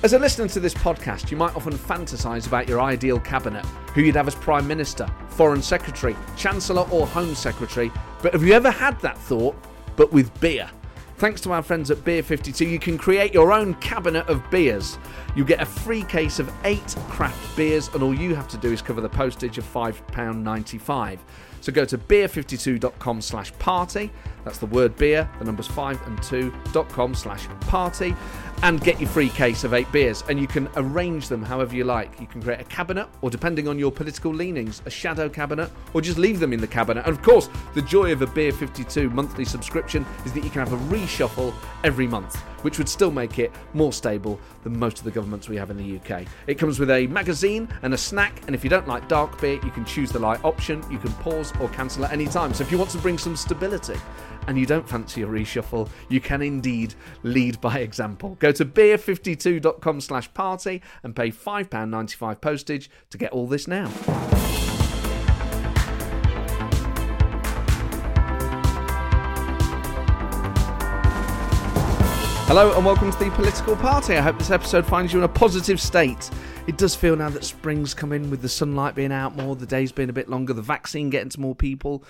As a listener to this podcast, you might often fantasize about your ideal cabinet, who you'd have as Prime Minister, Foreign Secretary, Chancellor, or Home Secretary. But have you ever had that thought, but with beer? Thanks to our friends at Beer 52, you can create your own cabinet of beers. You get a free case of eight craft beers, and all you have to do is cover the postage of £5.95. So go to beer52.com slash party. That's the word beer, the numbers 5 and 2.com slash party. And get your free case of eight beers. And you can arrange them however you like. You can create a cabinet, or depending on your political leanings, a shadow cabinet, or just leave them in the cabinet. And of course, the joy of a Beer 52 monthly subscription is that you can have a reshuffle every month, which would still make it more stable than most of the governments we have in the UK. It comes with a magazine and a snack, and if you don't like dark beer, you can choose the light option. You can pause or cancel at any time. So if you want to bring some stability and you don't fancy a reshuffle, you can indeed lead by example. Go to beer52.com slash party and pay £5.95 postage to get all this now. Hello and welcome to the Political Party. I hope this episode finds you in a positive state. It does feel now that spring's come in with the sunlight being out more, the days being a bit longer, the vaccine getting to more people,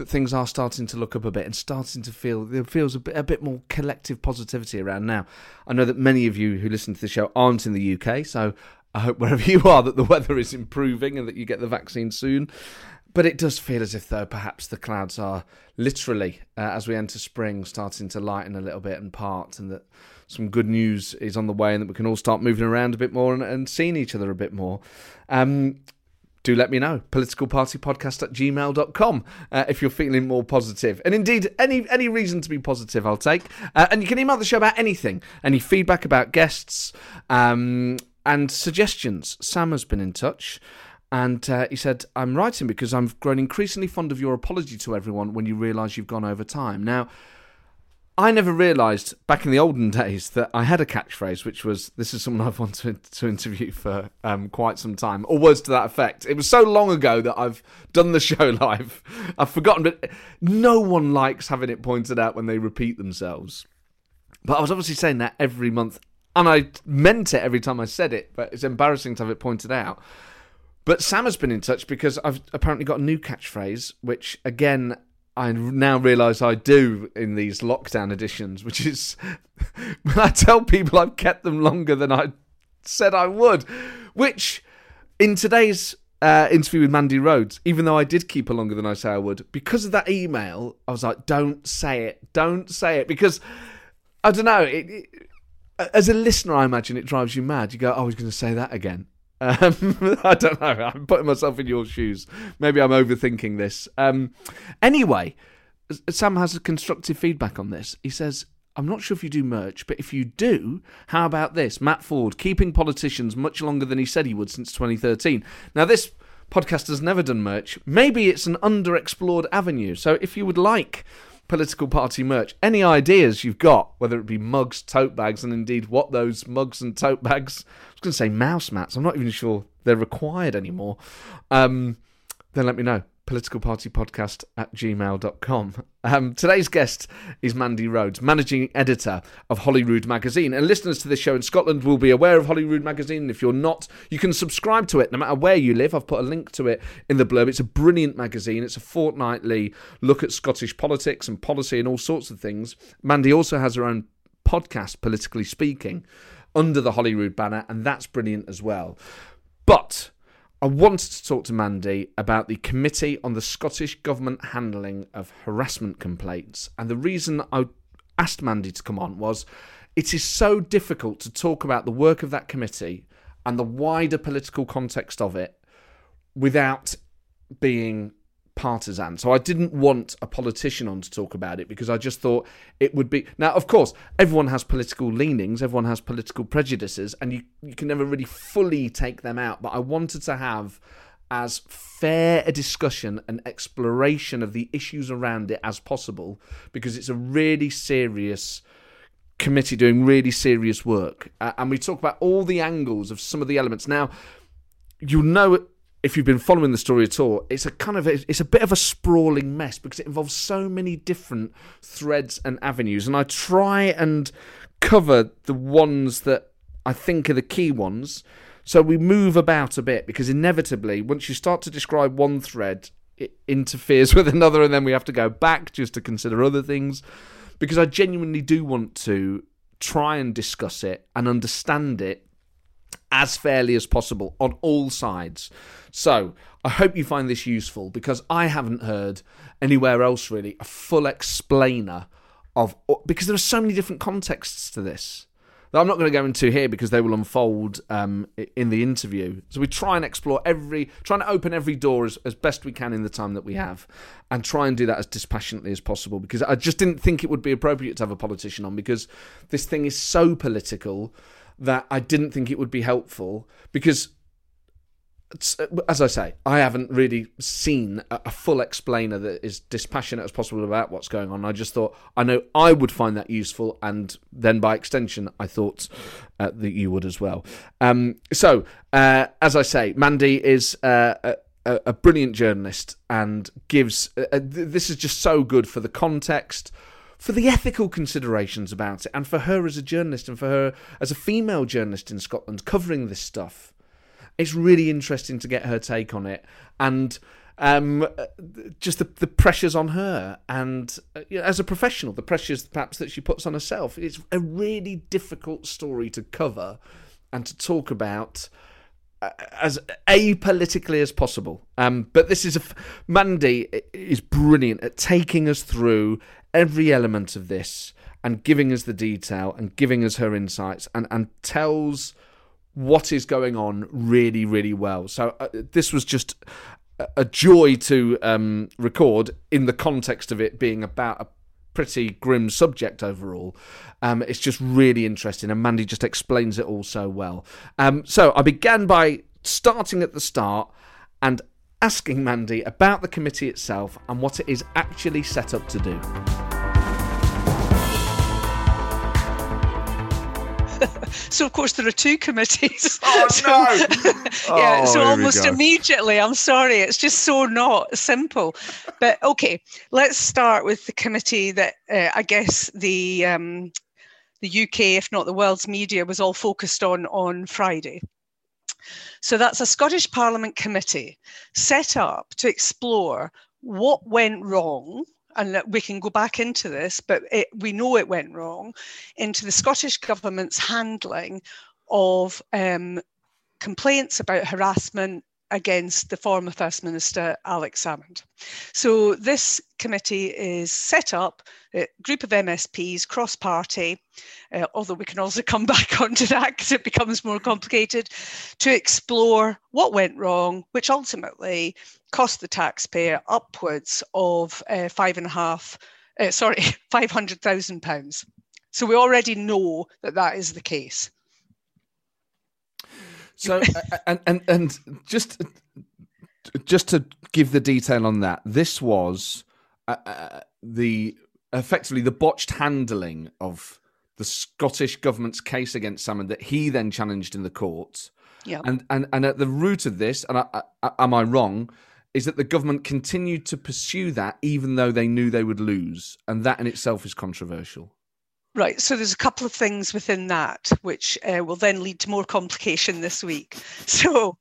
that things are starting to look up a bit and starting to feel there feels a bit a bit more collective positivity around now. I know that many of you who listen to the show aren't in the UK, so I hope wherever you are that the weather is improving and that you get the vaccine soon. But it does feel as if, though, perhaps the clouds are literally, uh, as we enter spring, starting to lighten a little bit and part, and that some good news is on the way, and that we can all start moving around a bit more and, and seeing each other a bit more. Um, do let me know. Politicalpartypodcast at gmail.com uh, if you're feeling more positive. And indeed, any any reason to be positive, I'll take. Uh, and you can email the show about anything, any feedback about guests, um, and suggestions. Sam has been in touch. And uh, he said, I'm writing because I've grown increasingly fond of your apology to everyone when you realise you've gone over time. Now, I never realised back in the olden days that I had a catchphrase, which was "This is someone I've wanted to interview for um, quite some time," or words to that effect. It was so long ago that I've done the show live, I've forgotten. But no one likes having it pointed out when they repeat themselves. But I was obviously saying that every month, and I meant it every time I said it. But it's embarrassing to have it pointed out. But Sam has been in touch because I've apparently got a new catchphrase, which again I now realise I do in these lockdown editions, which is when I tell people I've kept them longer than I said I would. Which in today's uh, interview with Mandy Rhodes, even though I did keep her longer than I say I would, because of that email, I was like, don't say it, don't say it, because I don't know. It, it, as a listener, I imagine it drives you mad. You go, oh, he's going to say that again. Um, I don't know. I'm putting myself in your shoes. Maybe I'm overthinking this. Um, anyway, Sam has constructive feedback on this. He says, I'm not sure if you do merch, but if you do, how about this? Matt Forde keeping politicians much longer than he said he would since 2013. Now, this podcast has never done merch. Maybe it's an underexplored avenue. So if you would like political party merch. Any ideas you've got, whether it be mugs, tote bags, and indeed what those mugs and tote bags, I was going to say mouse mats, I'm not even sure they're required anymore, um, then let me know politicalpartypodcast at gmail.com. Um, today's guest is Mandy Rhodes, managing editor of Holyrood magazine. And listeners to this show in Scotland will be aware of Holyrood magazine. If you're not, you can subscribe to it no matter where you live. I've put a link to it in the blurb. It's a brilliant magazine. It's a fortnightly look at Scottish politics and policy and all sorts of things. Mandy also has her own podcast, Politically Speaking, under the Holyrood banner, and that's brilliant as well. But I wanted to talk to Mandy about the Committee on the Scottish Government Handling of Harassment Complaints. And the reason I asked Mandy to come on was it is so difficult to talk about the work of that committee and the wider political context of it without being partisan. So I didn't want a politician on to talk about it because I just thought it would be. Now, of course, everyone has political leanings, everyone has political prejudices, and you, you can never really fully take them out. But I wanted to have as fair a discussion and exploration of the issues around it as possible because it's a really serious committee doing really serious work. Uh, and we talk about all the angles of some of the elements. Now, you'll know if you've been following the story at all, it's a kind of a, it's a bit of a sprawling mess because it involves so many different threads and avenues, and I try and cover the ones that I think are the key ones. So we move about a bit because inevitably, once you start to describe one thread, it interferes with another, and then we have to go back just to consider other things. Because I genuinely do want to try and discuss it and understand it as fairly as possible on all sides. So I hope you find this useful because I haven't heard anywhere else really a full explainer of because there are so many different contexts to this that I'm not going to go into here because they will unfold um, in the interview. So we try and explore every, trying to open every door as, as best we can in the time that we have, and try and do that as dispassionately as possible. Because I just didn't think it would be appropriate to have a politician on because this thing is so political that I didn't think it would be helpful because as I say, I haven't really seen a, full explainer that is dispassionate as possible about what's going on. I just thought I know I would find that useful, and then by extension, I thought uh, that you would as well. Um, so, uh, as I say, Mandy is. Uh, a, a, brilliant journalist and gives uh, uh, this is just so good for the context for the ethical considerations about it and for her as a journalist and for her as a female journalist in Scotland covering this stuff. It's really interesting to get her take on it and um, just the, the pressures on her and uh, you know, as a professional, the pressures perhaps that she puts on herself. It's a really difficult story to cover and to talk about uh, as apolitically as possible. Um, but this is a Mandy is brilliant at taking us through every element of this and giving us the detail and giving us her insights and, and tells what is going on really, really well. So uh, this was just a joy to um, record in the context of it being about a pretty grim subject overall. Um, it's just really interesting, and Mandy just explains it all so well. Um, so I began by starting at the start and asking Mandy about the committee itself and what it is actually set up to do. so of course there are two committees. Oh so, no! yeah, oh, so almost immediately, I'm sorry, it's just so not simple. But okay, let's start with the committee that uh, I guess the um, the UK, if not the world's media, was all focused on on Friday. So that's a Scottish Parliament committee set up to explore what went wrong and we can go back into this, but it, we know it went wrong, into the Scottish Government's handling of um, complaints about harassment against the former First Minister Alex Salmond. So this committee is set up, a group of MSPs, cross-party, uh, although we can also come back onto that because it becomes more complicated, to explore what went wrong, which ultimately cost the taxpayer upwards of uh, five and a half, uh, sorry, five hundred thousand pounds. So we already know that that is the case. So and and and just just to give the detail on that, this was uh, uh, the effectively the botched handling of the Scottish government's case against Salmond that he then challenged in the courts. Yeah. And and and at the root of this, and I, I, am I wrong? Is that the government continued to pursue that even though they knew they would lose, and that in itself is controversial. Right, so there's a couple of things within that which uh, will then lead to more complication this week. So,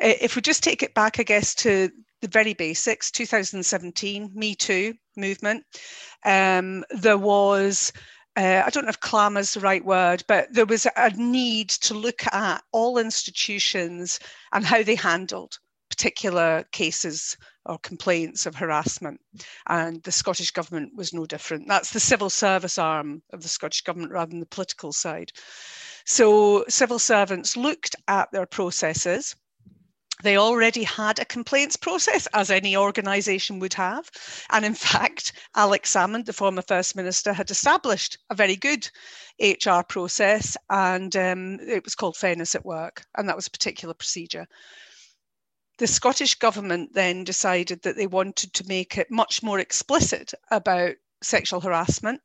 uh, if we just take it back, I guess, to the very basics 2017, Me Too movement, um, there was uh, I don't know if clamour is the right word, but there was a need to look at all institutions and how they handled particular cases or complaints of harassment. And the Scottish Government was no different. That's the civil service arm of the Scottish Government rather than the political side. So civil servants looked at their processes They already had a complaints process, as any organisation would have. And in fact, Alex Salmond, the former First Minister, had established a very good HR process, and um, it was called Fairness at Work, and that was a particular procedure. The Scottish Government then decided that they wanted to make it much more explicit about sexual harassment.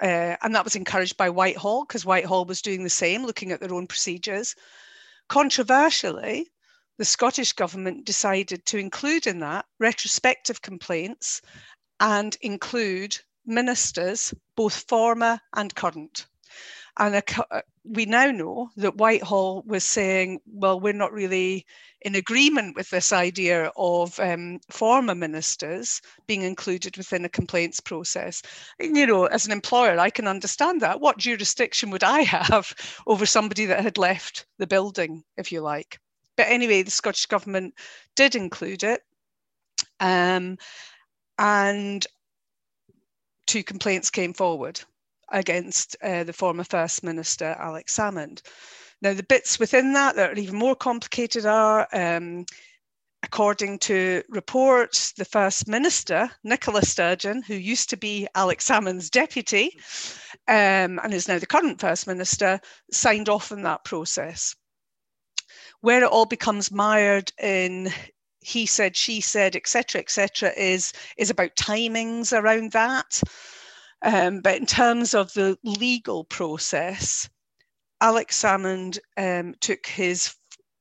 Uh, and that was encouraged by Whitehall because Whitehall was doing the same, looking at their own procedures. Controversially, the Scottish Government decided to include in that retrospective complaints and include ministers, both former and current. And a, we now know that Whitehall was saying, well, we're not really in agreement with this idea of um, former ministers being included within a complaints process. And, you know, as an employer, I can understand that. What jurisdiction would I have over somebody that had left the building, if you like? But anyway, the Scottish Government did include it. Um, and two complaints came forward against uh, the former First Minister, Alex Salmond. Now, the bits within that that are even more complicated are um, according to reports, the First Minister, Nicola Sturgeon, who used to be Alex Salmond's deputy um, and is now the current First Minister, signed off on that process where it all becomes mired in he said, she said, etc., etc., is is about timings around that. Um, but in terms of the legal process, Alex Salmond um, took his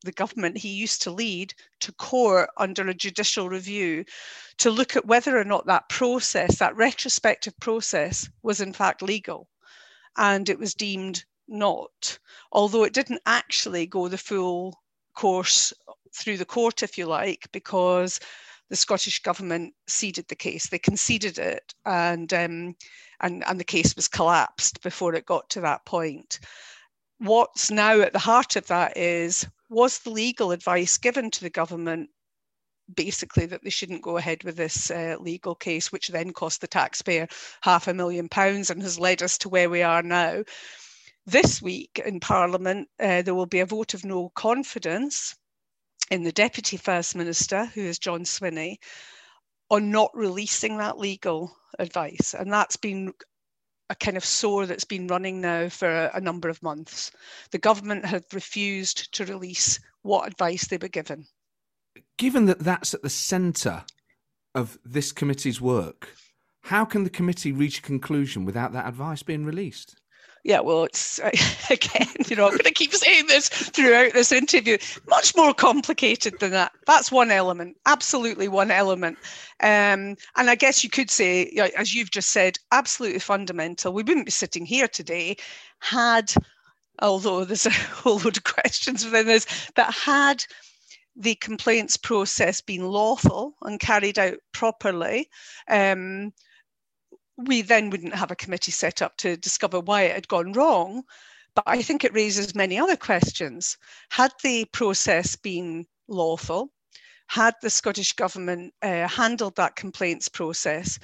the government he used to lead to court under a judicial review to look at whether or not that process, that retrospective process, was in fact legal. And it was deemed not, although it didn't actually go the full course through the court, if you like, because the Scottish government ceded the case. They conceded it, and um, and and the case was collapsed before it got to that point. What's now at the heart of that is was the legal advice given to the government basically that they shouldn't go ahead with this uh, legal case, which then cost the taxpayer half a million pounds and has led us to where we are now. This week in Parliament, uh, there will be a vote of no confidence in the Deputy First Minister, who is John Swinney, on not releasing that legal advice. And that's been a kind of sore that's been running now for a, a number of months. The government have refused to release what advice they were given. Given that that's at the centre of this committee's work, how can the committee reach a conclusion without that advice being released? Yeah, well, it's again, you know, I'm going to keep saying this throughout this interview. Much more complicated than that. That's one element, absolutely one element. Um, and I guess you could say, as you've just said, absolutely fundamental. We wouldn't be sitting here today had, although there's a whole load of questions within this, that had the complaints process been lawful and carried out properly. Um, we then wouldn't have a committee set up to discover why it had gone wrong. But I think it raises many other questions. Had the process been lawful, had the Scottish Government uh, handled that complaints process,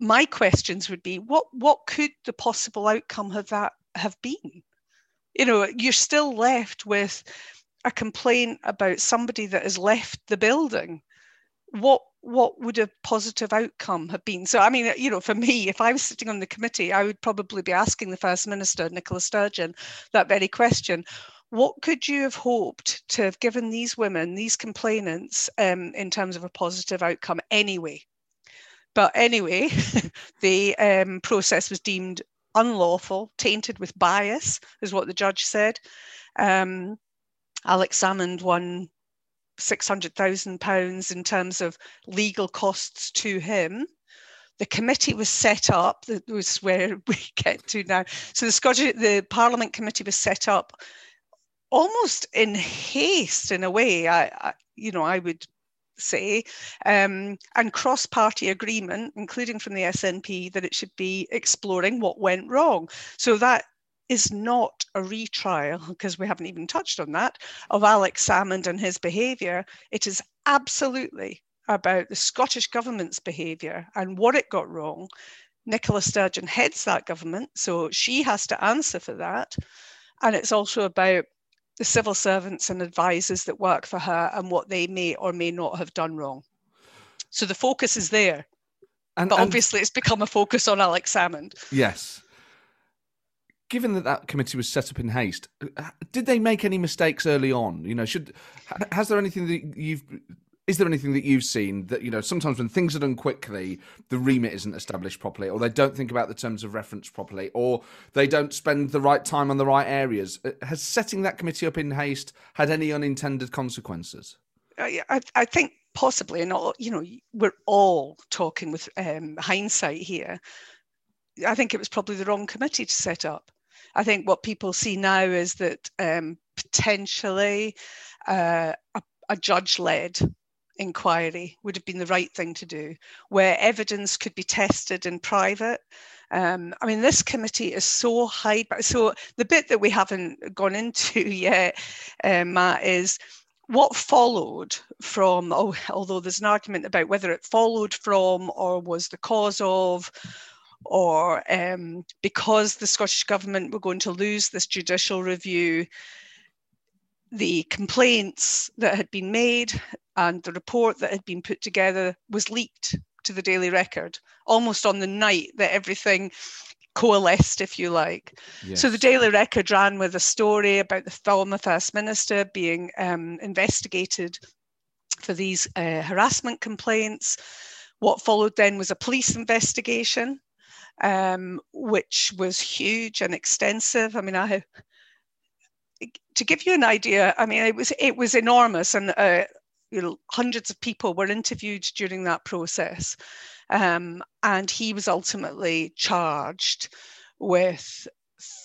my questions would be what, what could the possible outcome of that have been? You know, you're still left with a complaint about somebody that has left the building. What what would a positive outcome have been? So, I mean, you know, for me, if I was sitting on the committee, I would probably be asking the First Minister, Nicola Sturgeon, that very question. What could you have hoped to have given these women, these complainants, um, in terms of a positive outcome anyway? But anyway, the um, process was deemed unlawful, tainted with bias, is what the judge said. Um, Alex Salmond won £600,000 in terms of legal costs to him. The committee was set up, that was where we get to now. So the Scottish, the Parliament committee was set up almost in haste in a way, I, I you know, I would say, um, and cross party agreement, including from the SNP, that it should be exploring what went wrong. So that is not a retrial, because we haven't even touched on that, of Alex Salmond and his behaviour. It is absolutely about the Scottish government's behaviour and what it got wrong. Nicola Sturgeon heads that government, so she has to answer for that. And it's also about the civil servants and advisors that work for her and what they may or may not have done wrong. So the focus is there. And, but and, obviously, it's become a focus on Alex Salmond. Yes. Given that that committee was set up in haste, uh, did they make any mistakes early on? You know, should has there anything that you've is there anything that you've seen that you know sometimes when things are done quickly the remit isn't established properly or they don't think about the terms of reference properly or they don't spend the right time on the right areas? Uh, has setting that committee up in haste had any unintended consequences? I, I think possibly and all, you know we're all talking with um, hindsight here. I think it was probably the wrong committee to set up i think what people see now is that um, potentially uh, a, a judge led inquiry would have been the right thing to do, where evidence could be tested in private. Um, I mean, this committee is so high. So the bit that we haven't gone into yet, uh, Matt, is what followed from, oh, although there's an argument about whether it followed from or was the cause of, or um, because the Scottish Government were going to lose this judicial review, the complaints that had been made and the report that had been put together was leaked to the Daily Record almost on the night that everything coalesced, if you like. Yes. So the Daily Record ran with a story about the former First Minister being um, investigated for these uh, harassment complaints. What followed then was a police investigation, um, which was huge and extensive. I mean, I to give you an idea, I mean, it was it was enormous, and uh, you know, hundreds of people were interviewed during that process, um, and he was ultimately charged with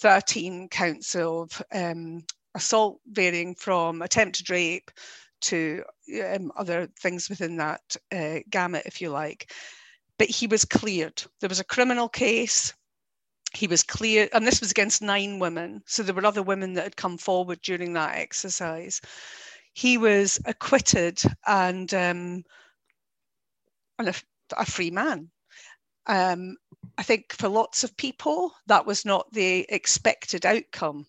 13 counts of um, assault, varying from attempted rape to um, other things within that uh, gamut, if you like. But he was cleared. There was a criminal case he was clear, and this was against nine women. So there were other women that had come forward during that exercise. He was acquitted and um, and a, a free man. Um, I think for lots of people, that was not the expected outcome.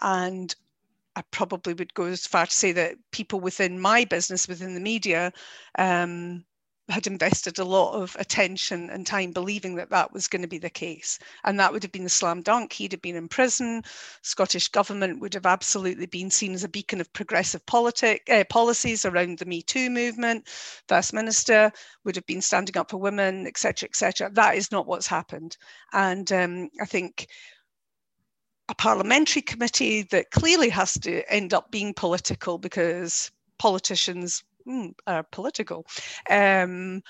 And I probably would go as far to say that people within my business, within the media, um, had invested a lot of attention and time believing that that was going to be the case. And that would have been the slam dunk. He'd have been in prison. Scottish government would have absolutely been seen as a beacon of progressive politic, uh, policies around the Me Too movement. First Minister would have been standing up for women, etc., etc. That is not what's happened. And um, I think a parliamentary committee that clearly has to end up being political because politicians mm, uh, political, um,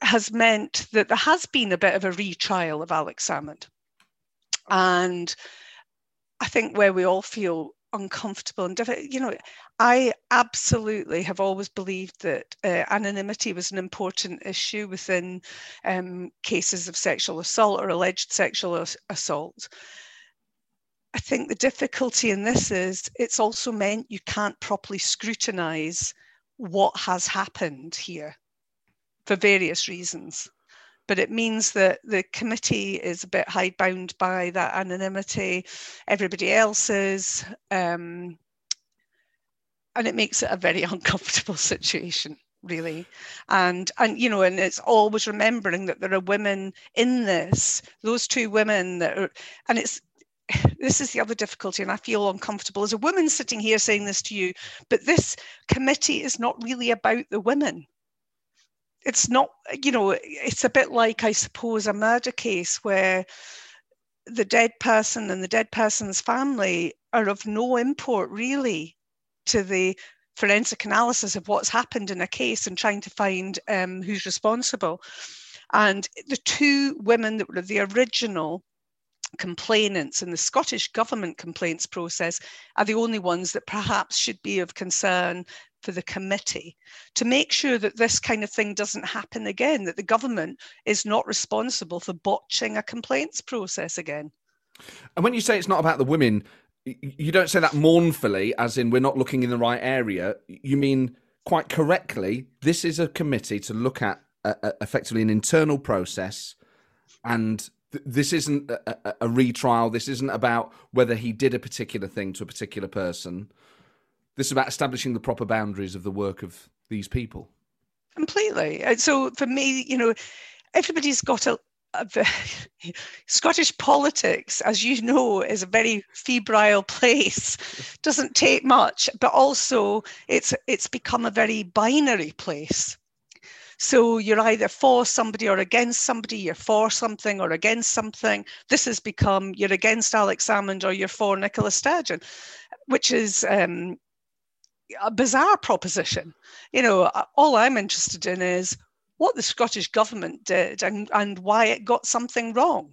has meant that there has been a bit of a retrial of Alex Salmond. And I think where we all feel uncomfortable and you know, I absolutely have always believed that uh, anonymity was an important issue within um, cases of sexual assault or alleged sexual assault. I think the difficulty in this is it's also meant you can't properly scrutinize what has happened here for various reasons. But it means that the committee is a bit hidebound by that anonymity, everybody else is, um, and it makes it a very uncomfortable situation really and and you know and it's always remembering that there are women in this those two women that are and it's this is the other difficulty, and I feel uncomfortable as a woman sitting here saying this to you, but this committee is not really about the women. It's not, you know, it's a bit like, I suppose, a murder case where the dead person and the dead person's family are of no import really to the forensic analysis of what's happened in a case and trying to find um, who's responsible. And the two women that were the original complainants in the Scottish government complaints process are the only ones that perhaps should be of concern for the committee to make sure that this kind of thing doesn't happen again, that the government is not responsible for botching a complaints process again. And when you say it's not about the women, you don't say that mournfully, as in we're not looking in the right area. You mean quite correctly, this is a committee to look at uh, effectively an internal process and this isn't a, a, retrial. This isn't about whether he did a particular thing to a particular person. This is about establishing the proper boundaries of the work of these people. Completely. So for me, you know, everybody's got a, a Scottish politics, as you know, is a very febrile place. Doesn't take much, but also it's it's become a very binary place. So you're either for somebody or against somebody, you're for something or against something. This has become you're against Alex Salmond or you're for Nicola Sturgeon, which is um, a bizarre proposition. You know, all I'm interested in is what the Scottish government did and, and why it got something wrong.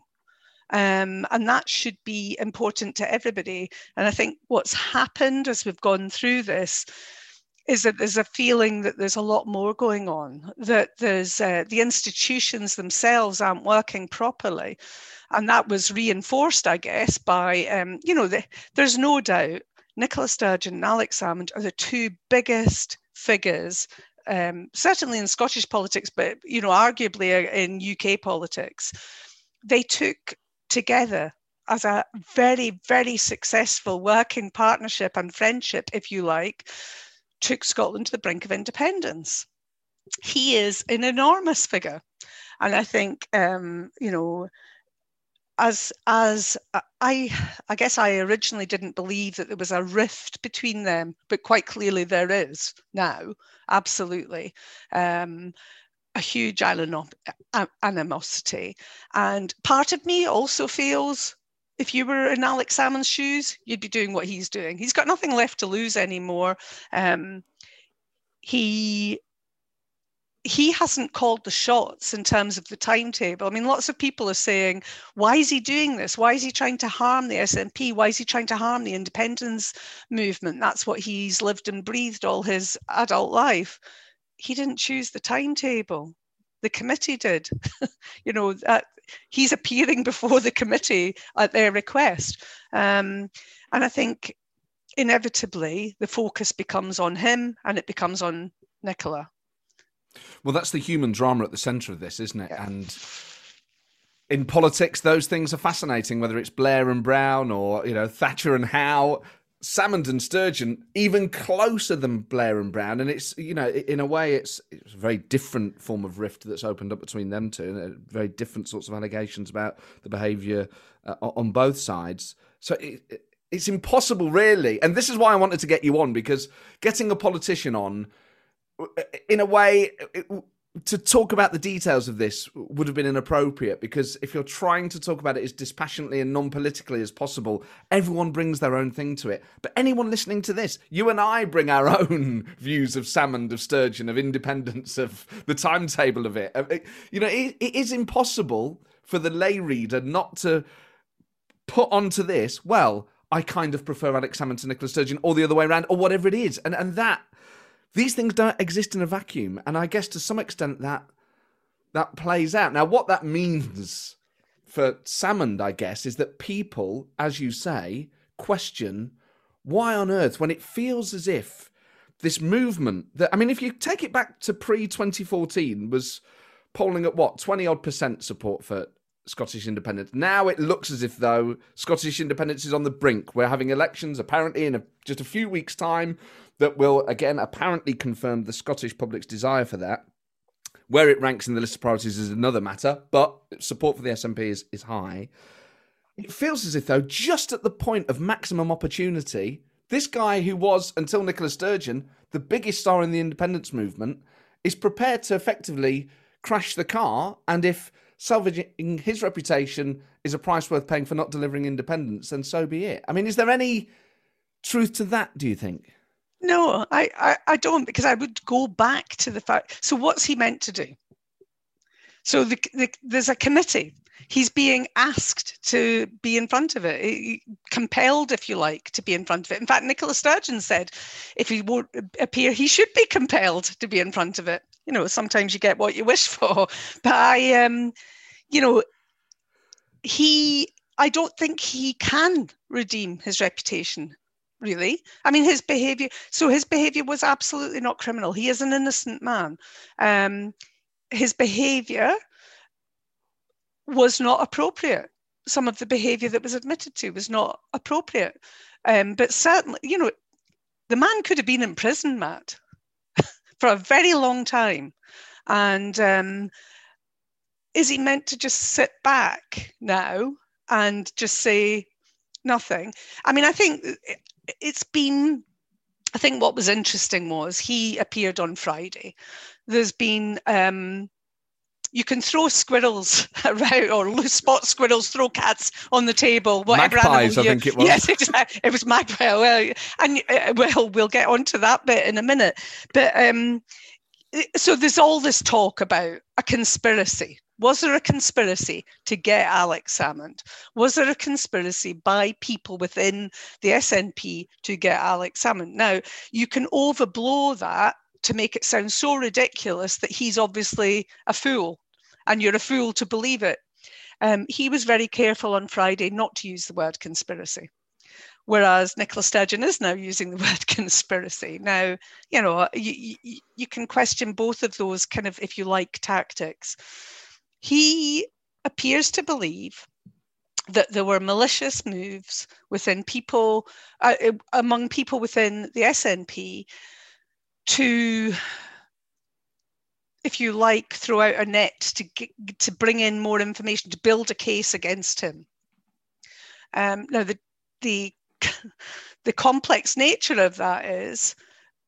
Um, and that should be important to everybody. And I think what's happened as we've gone through this is that there's a feeling that there's a lot more going on, that there's uh, the institutions themselves aren't working properly. And that was reinforced, I guess, by, um, you know, the, there's no doubt Nicola Sturgeon and Alex Salmond are the two biggest figures, um, certainly in Scottish politics, but, you know, arguably uh, in UK politics. They took together as a very, very successful working partnership and friendship, if you like, took Scotland to the brink of independence. He is an enormous figure. And I think, um, you know, as as I I guess I originally didn't believe that there was a rift between them, but quite clearly there is now, absolutely. Um, a huge animosity. And part of me also feels if you were in Alex Salmond's shoes, you'd be doing what he's doing. He's got nothing left to lose anymore. Um, he he hasn't called the shots in terms of the timetable. I mean, lots of people are saying, why is he doing this? Why is he trying to harm the SNP? Why is he trying to harm the independence movement? That's what he's lived and breathed all his adult life. He didn't choose the timetable. The committee did. you know, that he's appearing before the committee at their request. Um, and I think inevitably the focus becomes on him and it becomes on Nicola. Well, that's the human drama at the centre of this, isn't it? Yeah. And in politics, those things are fascinating, whether it's Blair and Brown or, you know, Thatcher and Howe. Salmond and Sturgeon even closer than Blair and Brown, and it's you know in a way it's it's a very different form of rift that's opened up between them two, and very different sorts of allegations about the behaviour uh, on both sides. So it, it's impossible, really, and this is why I wanted to get you on because getting a politician on, in a way, it, to talk about the details of this would have been inappropriate because if you're trying to talk about it as dispassionately and non-politically as possible, everyone brings their own thing to it. But anyone listening to this, you and I bring our own views of Salmond of Sturgeon, of independence, of the timetable of uh, it. You know, it, it is impossible for the lay reader not to put onto this. Well, I kind of prefer Alex Salmond to Nicola Sturgeon, or the other way around, or whatever it is, and and that these things don't exist in a vacuum, and I guess to some extent that that plays out. Now, what that means for Salmond, I guess, is that people, as you say, question why on earth when it feels as if this movement that I mean, if you take it back to pre 2014, was polling at what 20 odd percent support for Scottish independence. Now it looks as if though Scottish independence is on the brink. We're having elections apparently in a, just a few weeks' time that will again apparently confirm the Scottish public's desire for that. Where it ranks in the list of priorities is another matter, but support for the SNP is, is high. It feels as if, though, just at the point of maximum opportunity, this guy who was, until Nicola Sturgeon, the biggest star in the independence movement, is prepared to effectively crash the car. And if salvaging his reputation is a price worth paying for not delivering independence, then so be it. I mean, is there any truth to that, do you think? No, I, I, I don't, because I would go back to the fact. So, what's he meant to do? So, the, the, there's a committee. He's being asked to be in front of it, compelled, if you like, to be in front of it. In fact, Nicola Sturgeon said if he won't appear, he should be compelled to be in front of it. You know, sometimes you get what you wish for. But I, um, you know, he, I don't think he can redeem his reputation really. I mean, his behavior, so his behavior was absolutely not criminal. He is an innocent man. Um, his behavior was not appropriate. Some of the behaviour that was admitted to was not appropriate. Um, but certainly, you know, the man could have been in prison, Matt, for a very long time. And um, is he meant to just sit back now and just say nothing? I mean, I think it's been I think what was interesting was he appeared on Friday. There's been um, you can throw squirrels around or loose spot squirrels, throw cats on the table, whatever Magpies, animal you, I think it was. Yes, exactly. It was magpie. Well, and uh, well, we'll get onto that bit in a minute. But um, so there's all this talk about a conspiracy. Was there a conspiracy to get Alex Salmond? Was there a conspiracy by people within the SNP to get Alex Salmond? Now, you can overblow that to make it sound so ridiculous that he's obviously a fool and you're a fool to believe it. Um, he was very careful on Friday not to use the word conspiracy whereas Nicola Sturgeon is now using the word conspiracy. Now, you know, you, you, you, can question both of those kind of, if you like, tactics. He appears to believe that there were malicious moves within people, uh, among people within the SNP to if you like, throw out a net to get, to bring in more information to build a case against him. Um, now, the the the complex nature of that is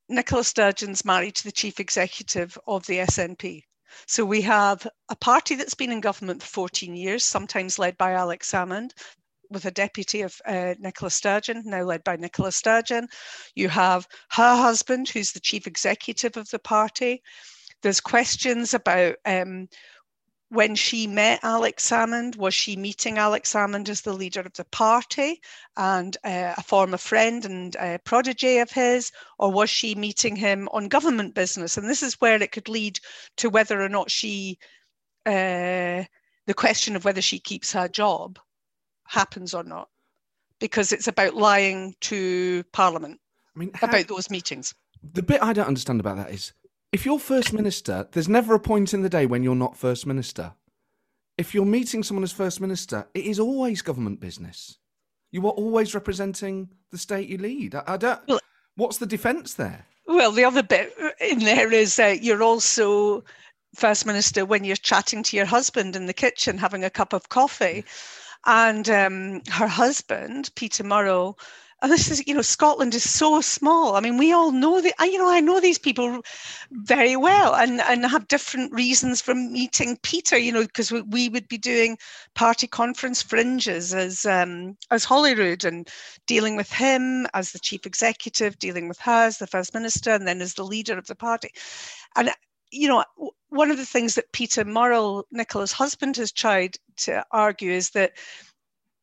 Nicola Sturgeon's married to the chief executive of the SNP. So we have a party that's been in government for 14 years, sometimes led by Alex Salmond, with a deputy of uh, Nicola Sturgeon, now led by Nicola Sturgeon. You have her husband, who's the chief executive of the party. There's questions about um, when she met Alex Salmond, was she meeting Alex Salmond as the leader of the party and uh, a former friend and a protege of his, or was she meeting him on government business? And this is where it could lead to whether or not she, uh, the question of whether she keeps her job happens or not, because it's about lying to Parliament I mean, how, about those meetings. The bit I don't understand about that is if you're First Minister, there's never a point in the day when you're not First Minister. If you're meeting someone as First Minister, it is always government business. You are always representing the state you lead. I, I don't. Well, what's the defence there? Well, the other bit in there is uh, you're also First Minister when you're chatting to your husband in the kitchen, having a cup of coffee. And um, her husband, Peter and this is you know scotland is so small. I mean we all know that you know i know these people very well and and have different reasons for meeting peter you know because we, we would be doing party conference fringes as um as holyrood and dealing with him as the chief executive dealing with her as the first minister and then as the leader of the party. And you know one of the things that peter murrell nicola's husband has tried to argue is that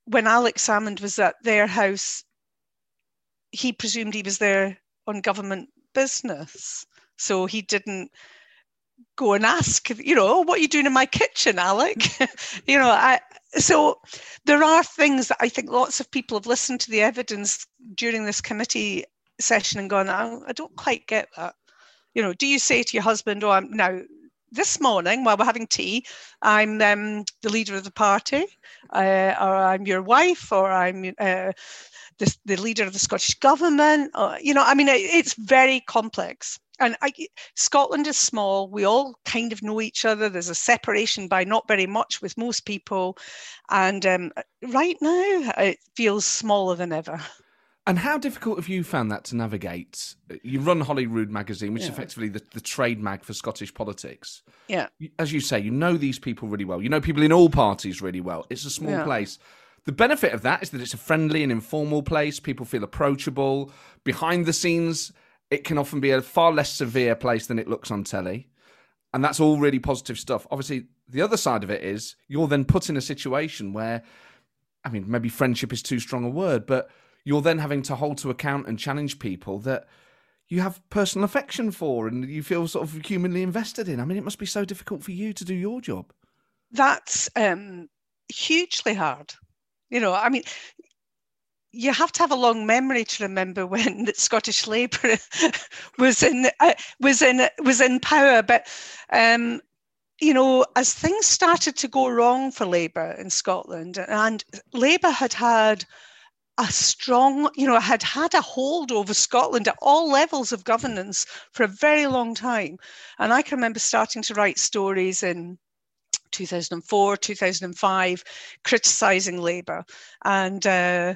when alex salmond was at their house he presumed he was there on government business. So he didn't go and ask, you know, oh, what are you doing in my kitchen, Alec? you know, I, so there are things that I think lots of people have listened to the evidence during this committee session and gone, oh, I don't quite get that. You know, do you say to your husband, oh, I'm now this morning while we're having tea, I'm um, the leader of the party, uh, or I'm your wife, or I'm uh, the, the leader of the Scottish government. Uh, you know, I mean, it, it's very complex. And I, Scotland is small. We all kind of know each other. There's a separation by not very much with most people. And um, right now, it feels smaller than ever. And how difficult have you found that to navigate? You run Holyrood magazine, which yeah. is effectively the, the trade mag for Scottish politics. Yeah. As you say, you know these people really well. You know people in all parties really well. It's a small yeah. place. The benefit of that is that it's a friendly and informal place. People feel approachable. Behind the scenes, it can often be a far less severe place than it looks on telly. And that's all really positive stuff. Obviously, the other side of it is you're then put in a situation where, I mean, maybe friendship is too strong a word, but you're then having to hold to account and challenge people that you have personal affection for and you feel sort of humanly invested in. I mean, it must be so difficult for you to do your job. That's um, hugely hard. You know, I mean, you have to have a long memory to remember when Scottish Labour was in uh, was in was in power. But um, you know, as things started to go wrong for Labour in Scotland, and Labour had had a strong, you know, had had a hold over Scotland at all levels of governance for a very long time. And I can remember starting to write stories in 2004, 2005, criticising Labour. And uh,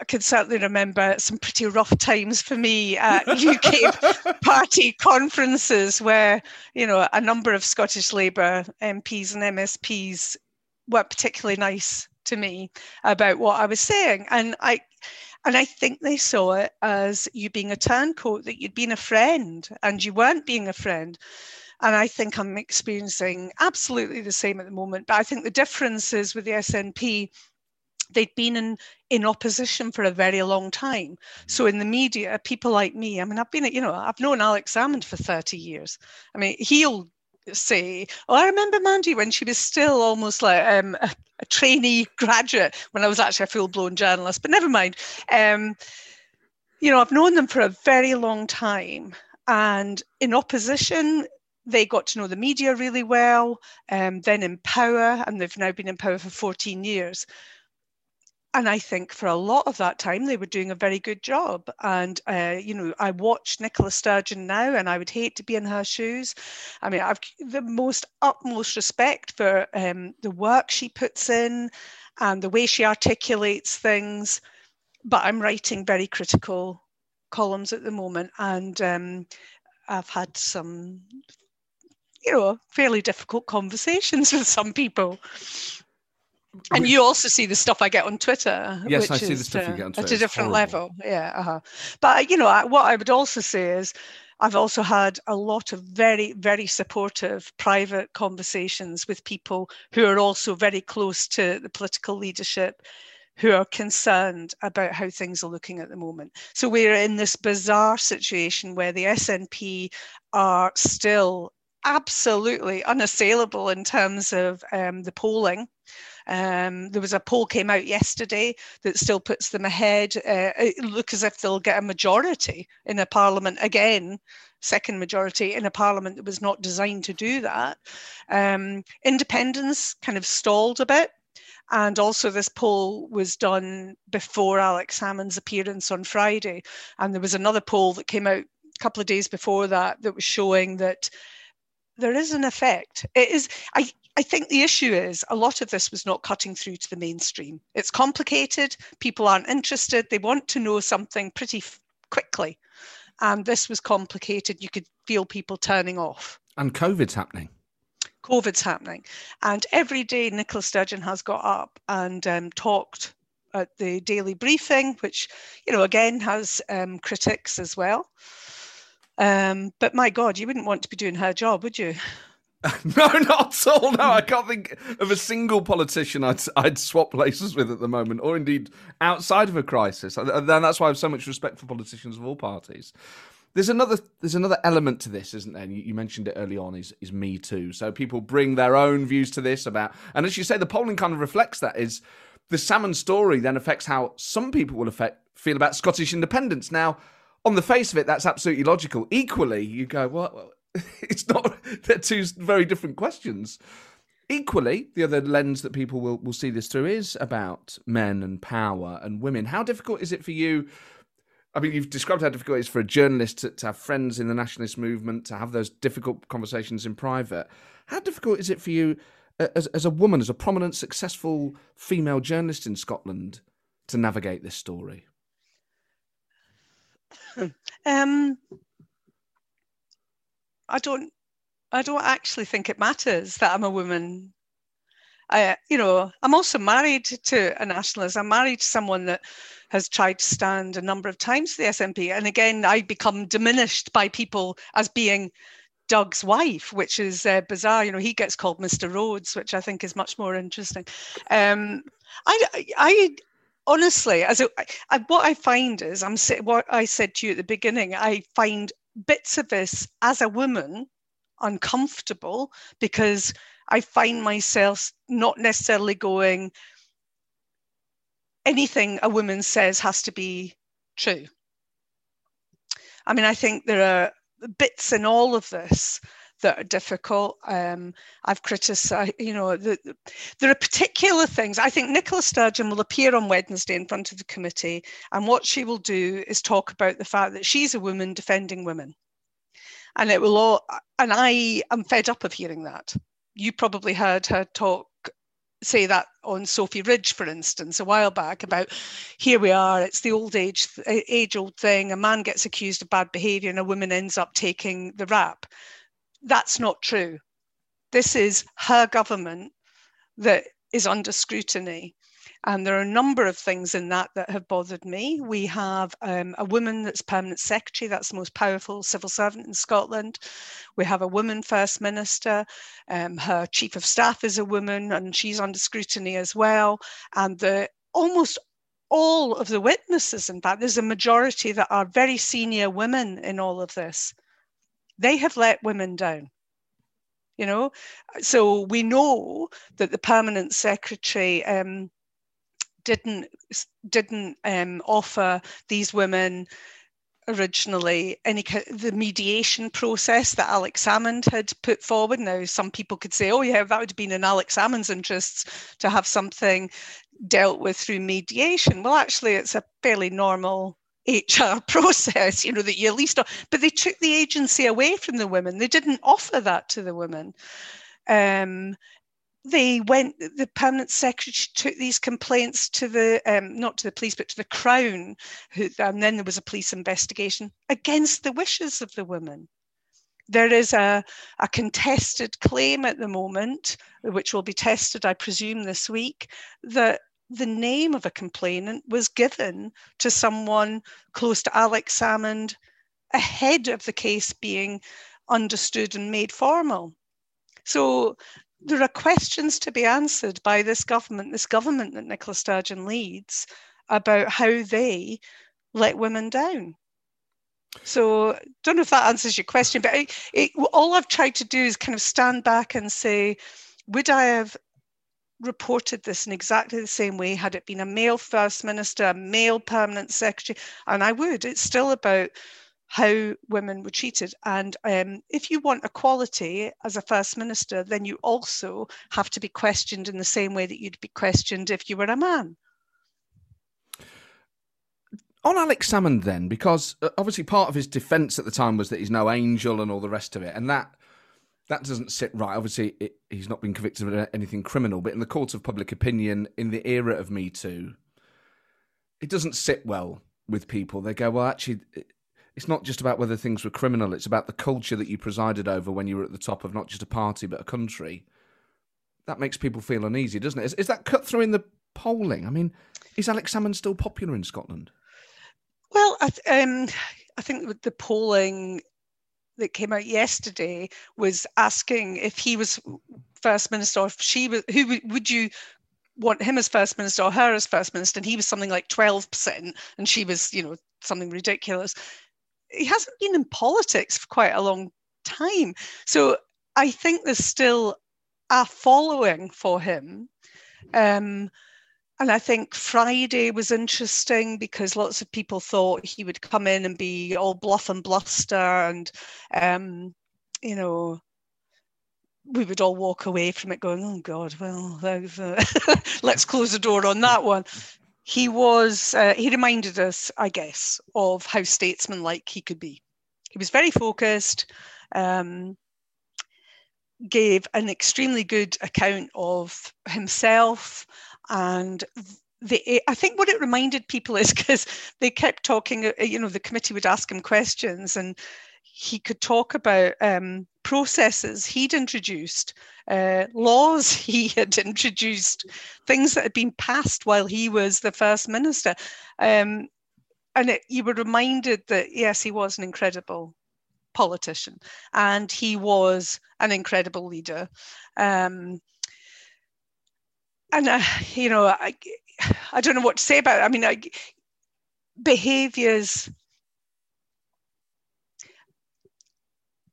I can certainly remember some pretty rough times for me at UK party conferences where, you know, a number of Scottish Labour MPs and MSPs weren't particularly nice to me about what I was saying. And I and I think they saw it as you being a turncoat, that you'd been a friend and you weren't being a friend. And I think I'm experiencing absolutely the same at the moment. But I think the difference is with the SNP, they'd been in, in opposition for a very long time. So in the media, people like me, I mean, I've been, you know, I've known Alex Salmond for 30 years. I mean, he'll say, oh, I remember Mandy when she was still almost like um, a, a, trainee graduate when I was actually a full blown journalist, but never mind. Um, you know, I've known them for a very long time. And in opposition, they got to know the media really well, um, then in power, and they've now been in power for 14 years. And I think for a lot of that time, they were doing a very good job. And, uh, you know, I watch Nicola Sturgeon now, and I would hate to be in her shoes. I mean, I've the most utmost respect for um, the work she puts in and the way she articulates things. But I'm writing very critical columns at the moment. And um, I've had some you know, fairly difficult conversations with some people. And you also see the stuff I get on Twitter. Yes, I see the stuff uh, you get on Twitter. At a different level, yeah. Uh-huh. But you know, what I would also say is, I've also had a lot of very, very supportive private conversations with people who are also very close to the political leadership, who are concerned about how things are looking at the moment. So we're in this bizarre situation where the SNP are still absolutely unassailable in terms of um, the polling. Um, there was a poll came out yesterday that still puts them ahead. Uh, it look as if they'll get a majority in a parliament again, second majority in a parliament that was not designed to do that. Um, independence kind of stalled a bit. And also, this poll was done before Alex Salmond's appearance on Friday. And there was another poll that came out a couple of days before that that was showing that there is an effect. It is. I. I think the issue is a lot of this was not cutting through to the mainstream. It's complicated. People aren't interested. They want to know something pretty f- quickly. And this was complicated. You could feel people turning off. And COVID's happening. COVID's happening. And every day, Nicola Sturgeon has got up and um, talked at the daily briefing, which, you know, again has um, critics as well. Um, but my God, you wouldn't want to be doing her job, would you? no, not at all. No, I can't think of a single politician I'd, I'd swap places with at the moment, or indeed outside of a crisis. And that's why I have so much respect for politicians of all parties. There's another there's another element to this, isn't there? You, you mentioned it early on. Is is Me Too? So people bring their own views to this about, and as you say, the polling kind of reflects that. Is the Salmond story then affects how some people will affect feel about Scottish independence now on the face of it, that's absolutely logical. Equally, you go, well, it's not, they're two very different questions. Equally, the other lens that people will, will see this through is about men and power and women. How difficult is it for you? I mean, you've described how difficult it is for a journalist to, to have friends in the nationalist movement, to have those difficult conversations in private. How difficult is it for you as, as a woman, as a prominent, successful female journalist in Scotland, to navigate this story? Um, I don't. I don't actually think it matters that I'm a woman. I, you know, I'm also married to a nationalist. I'm married to someone that has tried to stand a number of times for the SNP, and again, I become diminished by people as being Doug's wife, which is uh, bizarre. You know, he gets called Mr. Rhodes, which I think is much more interesting. Um, I, I, honestly, as what I find is, I'm what I said to you at the beginning. I find bits of this as a woman uncomfortable because I find myself not necessarily going. Anything a woman says has to be true. I mean, I think there are bits in all of this that are difficult. Um, I've criticised, you know, the, there are particular things. I think Nicola Sturgeon will appear on Wednesday in front of the committee, and what she will do is talk about the fact that she's a woman defending women. And it will all, and I am fed up of hearing that. You probably heard her talk say that on Sophy Ridge, for instance, a while back about here we are, it's the old age age old thing. A man gets accused of bad behaviour and a woman ends up taking the rap. That's not true. This is her government that is under scrutiny. And there are a number of things in that that have bothered me. We have um, a woman that's permanent secretary, that's the most powerful civil servant in Scotland. We have a woman first minister. Um, her chief of staff is a woman, and she's under scrutiny as well. And the almost all of the witnesses, in fact, there's a majority that are very senior women in all of this they have let women down you know so we know that the permanent secretary um, didn't didn't um, offer these women originally any the mediation process that Alex Salmond had put forward. Now, some people could say, "Oh, yeah, that would have been in Alex Salmond's interests to have something dealt with through mediation." Well, actually, it's a fairly normal HR process, you know, that you at least, but they took the agency away from the women. They didn't offer that to the women. Um, they went, the permanent secretary took these complaints to the, um, not to the police, but to the Crown, who, and then there was a police investigation against the wishes of the women. There is a, a contested claim at the moment, which will be tested, I presume, this week, that the name of a complainant was given to someone close to Alex Salmond ahead of the case being understood and made formal. So there are questions to be answered by this government, this government that Nicola Sturgeon leads, about how they let women down. So, don't know if that answers your question, but it, it, all I've tried to do is kind of stand back and say, would I have reported this in exactly the same way had it been a male first minister, a male permanent secretary, and I would. It's still about how women were treated. And um, if you want equality as a first minister, then you also have to be questioned in the same way that you'd be questioned if you were a man. On Alex Salmond, then, because uh, obviously part of his defence at the time was that he's no angel and all the rest of it, and that that doesn't sit right. Obviously, it, he's not been convicted of anything criminal, but in the court of public opinion, in the era of Me Too, it doesn't sit well with people. They go, well, actually, it's not just about whether things were criminal, it's about the culture that you presided over when you were at the top of not just a party, but a country. That makes people feel uneasy, doesn't it? Is, is that cut through in the polling? I mean, is Alex Salmond still popular in Scotland? Well, I, um, I think the polling that came out yesterday was asking if he was first minister or if she was who would you want him as first minister or her as first minister? And he was something like 12% and she was you know something ridiculous. He hasn't been in politics for quite a long time. So i think there's still a following for him. Um, and I think Friday was interesting because lots of people thought he would come in and be all bluff and bluster, and um, you know, we would all walk away from it going, "Oh God, well, let's close the door on that one." He was. Uh, he reminded us, I guess, of how statesmanlike he could be. He was very focused. Um, gave an extremely good account of himself and the, I think what it reminded people is because they kept talking, uh, you know, the committee would ask him questions and he could talk about um, processes he'd introduced, uh, laws he had introduced, things that had been passed while he was the first minister. Um, and it, you were reminded that, yes, he was an incredible politician and he was an incredible leader. Um, and uh, you know, I, I don't know what to say about it. I mean, I, behaviors.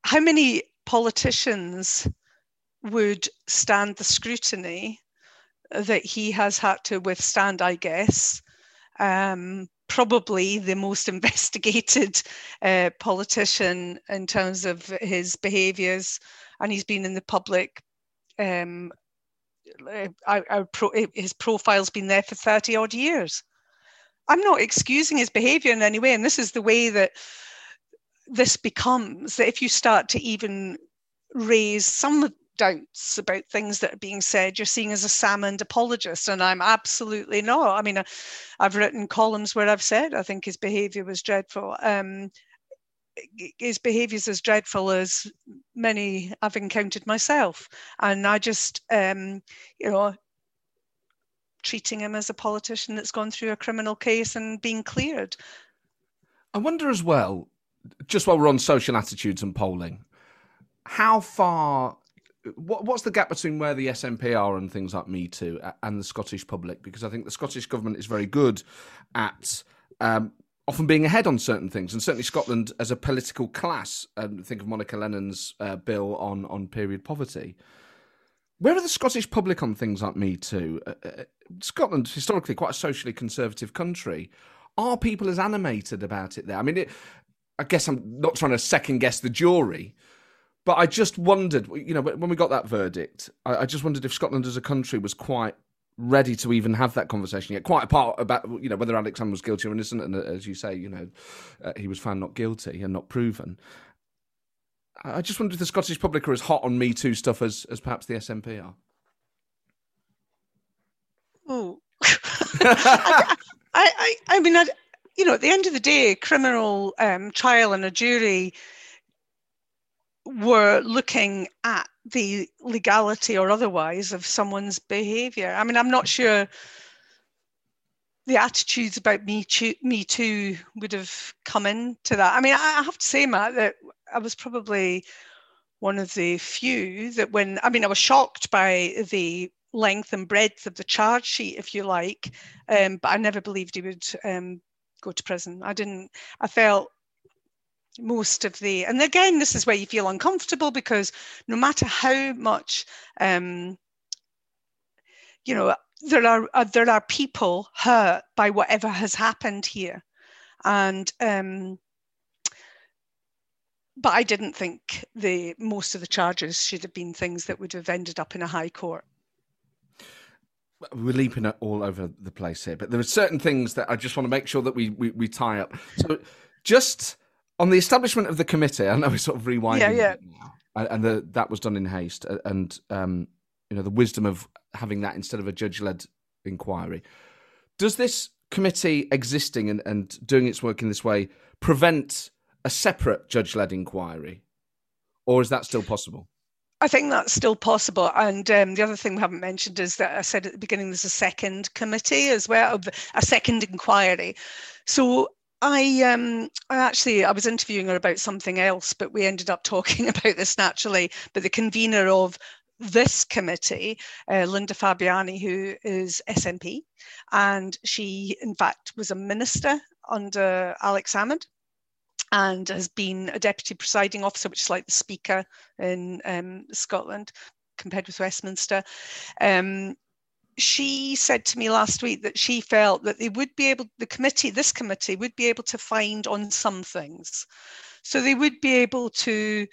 How many politicians would stand the scrutiny that he has had to withstand? I guess. Um, probably the most investigated uh, politician in terms of his behaviours, and he's been in the public. Um, our, pro, his profile's been there for 30 odd years. I'm not excusing his behaviour in any way, and this is the way that this becomes that if you start to even raise some doubts about things that are being said, you're seen as a Salmond apologist, and I'm absolutely not. I mean, I've written columns where I've said I think his behaviour was dreadful. Um, his behaviour is as dreadful as many I've encountered myself, and I just, um, you know, treating him as a politician that's gone through a criminal case and being cleared. I wonder as well, just while we're on social attitudes and polling, how far what, what's the gap between where the SNP are and things like Me Too and the Scottish public? Because I think the Scottish government is very good at um, often being ahead on certain things, and certainly Scotland as a political class. Um, think of Monica Lennon's uh, bill on on period poverty. Where are the Scottish public on things like Me Too? Uh, uh, Scotland, historically quite a socially conservative country. Are people as animated about it there? I mean, it, I guess I'm not trying to second guess the jury, but I just wondered, you know, when we got that verdict, I, I just wondered if Scotland as a country was quite ready to even have that conversation yet. Quite apart about you know whether Alexander was guilty or innocent, and uh, as you say, you know, uh, he was found not guilty and not proven. I just wonder if the Scottish public are as hot on Me Too stuff as as perhaps the SNP are. Oh, I, I, I mean, I, you know, at the end of the day, criminal um, trial and a jury were looking at the legality or otherwise of someone's behavior. I mean, I'm not sure the attitudes about me too, me too would have come into that. I mean, I have to say, Matt, that I was probably one of the few that when I mean, I was shocked by the length and breadth of the charge sheet, if you like, um, but I never believed he would um, go to prison. I didn't. I felt most of the and again this is where you feel uncomfortable because no matter how much um you know there are uh, there are people hurt by whatever has happened here and um but I didn't think the most of the charges should have been things that would have ended up in a high court. We're leaping all over the place here, but there are certain things that I just want to make sure that we we, we tie up. So, just on the establishment of the committee, I know we're sort of rewinding. Yeah, yeah. Now, and the, that was done in haste, and um, you know the wisdom of having that instead of a judge-led inquiry. Does this committee existing and, and doing its work in this way prevent a separate judge-led inquiry, or is that still possible? I think that's still possible. And um, the other thing we haven't mentioned is that I said at the beginning there's a second committee as well, a second inquiry. So I um I actually I was interviewing her about something else, but we ended up talking about this naturally. But the convener of this committee, uh, Linda Fabiani, who is SNP, and she in fact was a minister under Alex Salmond and has been a deputy presiding officer, which is like the speaker in um, Scotland compared with Westminster. Um, she said to me last week that she felt that they would be able, the committee, this committee, would be able to find on some things. So they would be able to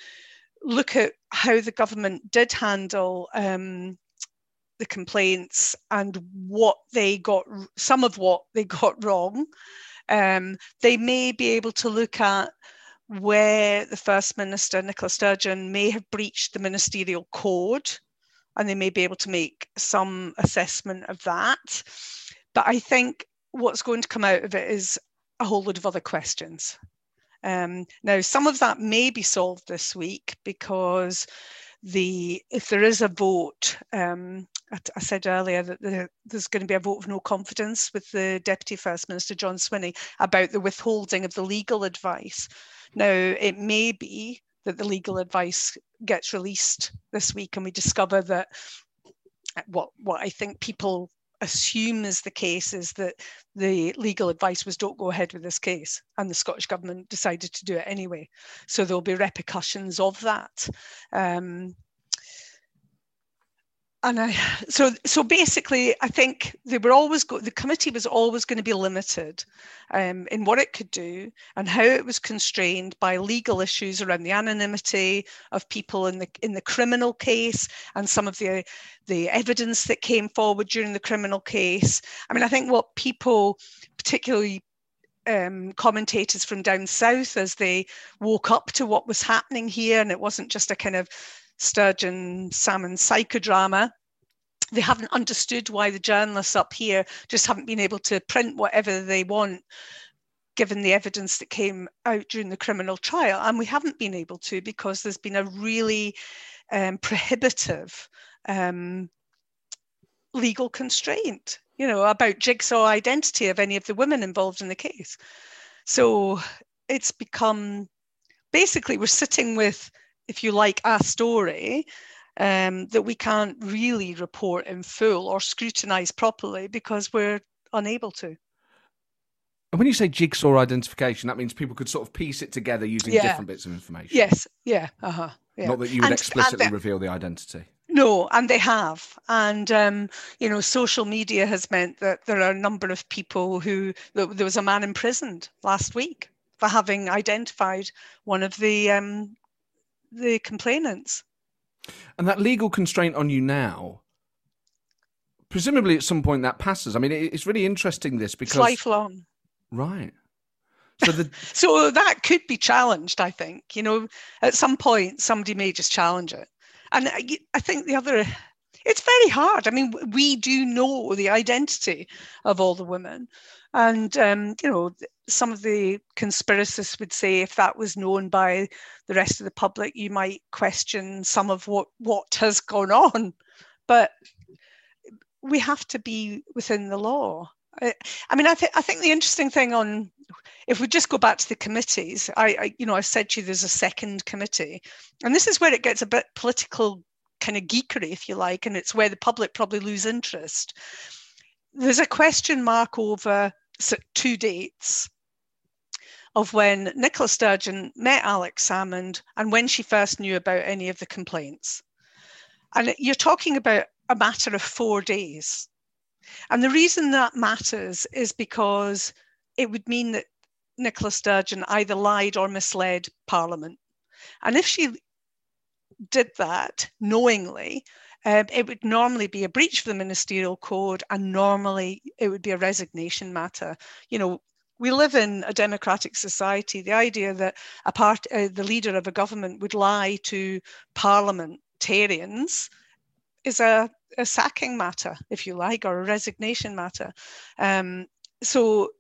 look at how the government did handle um, the complaints and what they got, some of what they got wrong. Um, they may be able to look at where the First Minister, Nicola Sturgeon, may have breached the ministerial code and they may be able to make some assessment of that. But I think what's going to come out of it is a whole load of other questions. Um, now, some of that may be solved this week because the if there is a vote, um, I, said earlier that the, there's going to be a vote of no confidence with the Deputy First Minister John Swinney about the withholding of the legal advice. Now, it may be that the legal advice gets released this week and we discover that what what I think people assume is the case is that the legal advice was don't go ahead with this case and the Scottish government decided to do it anyway. So there'll be repercussions of that. Um, and I, so so basically, I think they were always go, the committee was always going to be limited um, in what it could do and how it was constrained by legal issues around the anonymity of people in the in the criminal case and some of the the evidence that came forward during the criminal case. I mean, I think what people, particularly um, commentators from down south, as they woke up to what was happening here, and it wasn't just a kind of Sturgeon Salmond psychodrama. They haven't understood why the journalists up here just haven't been able to print whatever they want, given the evidence that came out during the criminal trial. And we haven't been able to because there's been a really um, prohibitive um, legal constraint, you know, about jigsaw identity of any of the women involved in the case. So it's become basically we're sitting with if you like, a story um, that we can't really report in full or scrutinize properly because we're unable to. And when you say jigsaw identification, that means people could sort of piece it together using yeah. different bits of information. Yes, yeah, uh-huh. Yeah. Not that you would and, explicitly and the, reveal the identity. No, and they have. And, um, you know, social media has meant that there are a number of people who, there was a man imprisoned last week for having identified one of the um, the complainants. And that legal constraint on you now, presumably at some point that passes. I mean, it's really interesting this because it's lifelong. Right. So the so that could be challenged. I think you know at some point somebody may just challenge it, and I, I think the other. It's very hard. I mean, we do know the identity of all the women, and um, you know some of the conspiracists would say if that was known by the rest of the public, you might question some of what, what has gone on. But we have to be within the law. I, I mean, I, th- I think the interesting thing on, if we just go back to the committees, I, I, you know, I said to you there's a second committee, and this is where it gets a bit political kind of geekery, if you like, and it's where the public probably lose interest. There's a question mark over two dates of when Nicola Sturgeon met Alex Salmond and when she first knew about any of the complaints. And you're talking about a matter of four days. And the reason that matters is because it would mean that Nicola Sturgeon either lied or misled Parliament. And if she did that knowingly, um, it would normally be a breach of the ministerial code and normally it would be a resignation matter. You know, we live in a democratic society. The idea that a part, uh, the leader of a government would lie to parliamentarians is a, a sacking matter, if you like, or a resignation matter. Um, so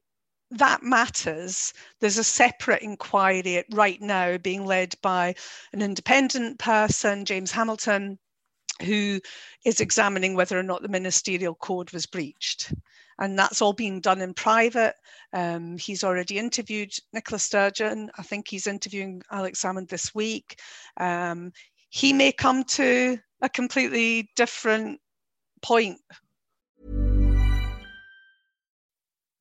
that matters. There's a separate inquiry right now being led by an independent person, James Hamilton, who is examining whether or not the ministerial code was breached and that's all being done in private. Um, he's already interviewed Nicola Sturgeon. I think he's interviewing Alex Salmond this week. Um, he may come to a completely different point.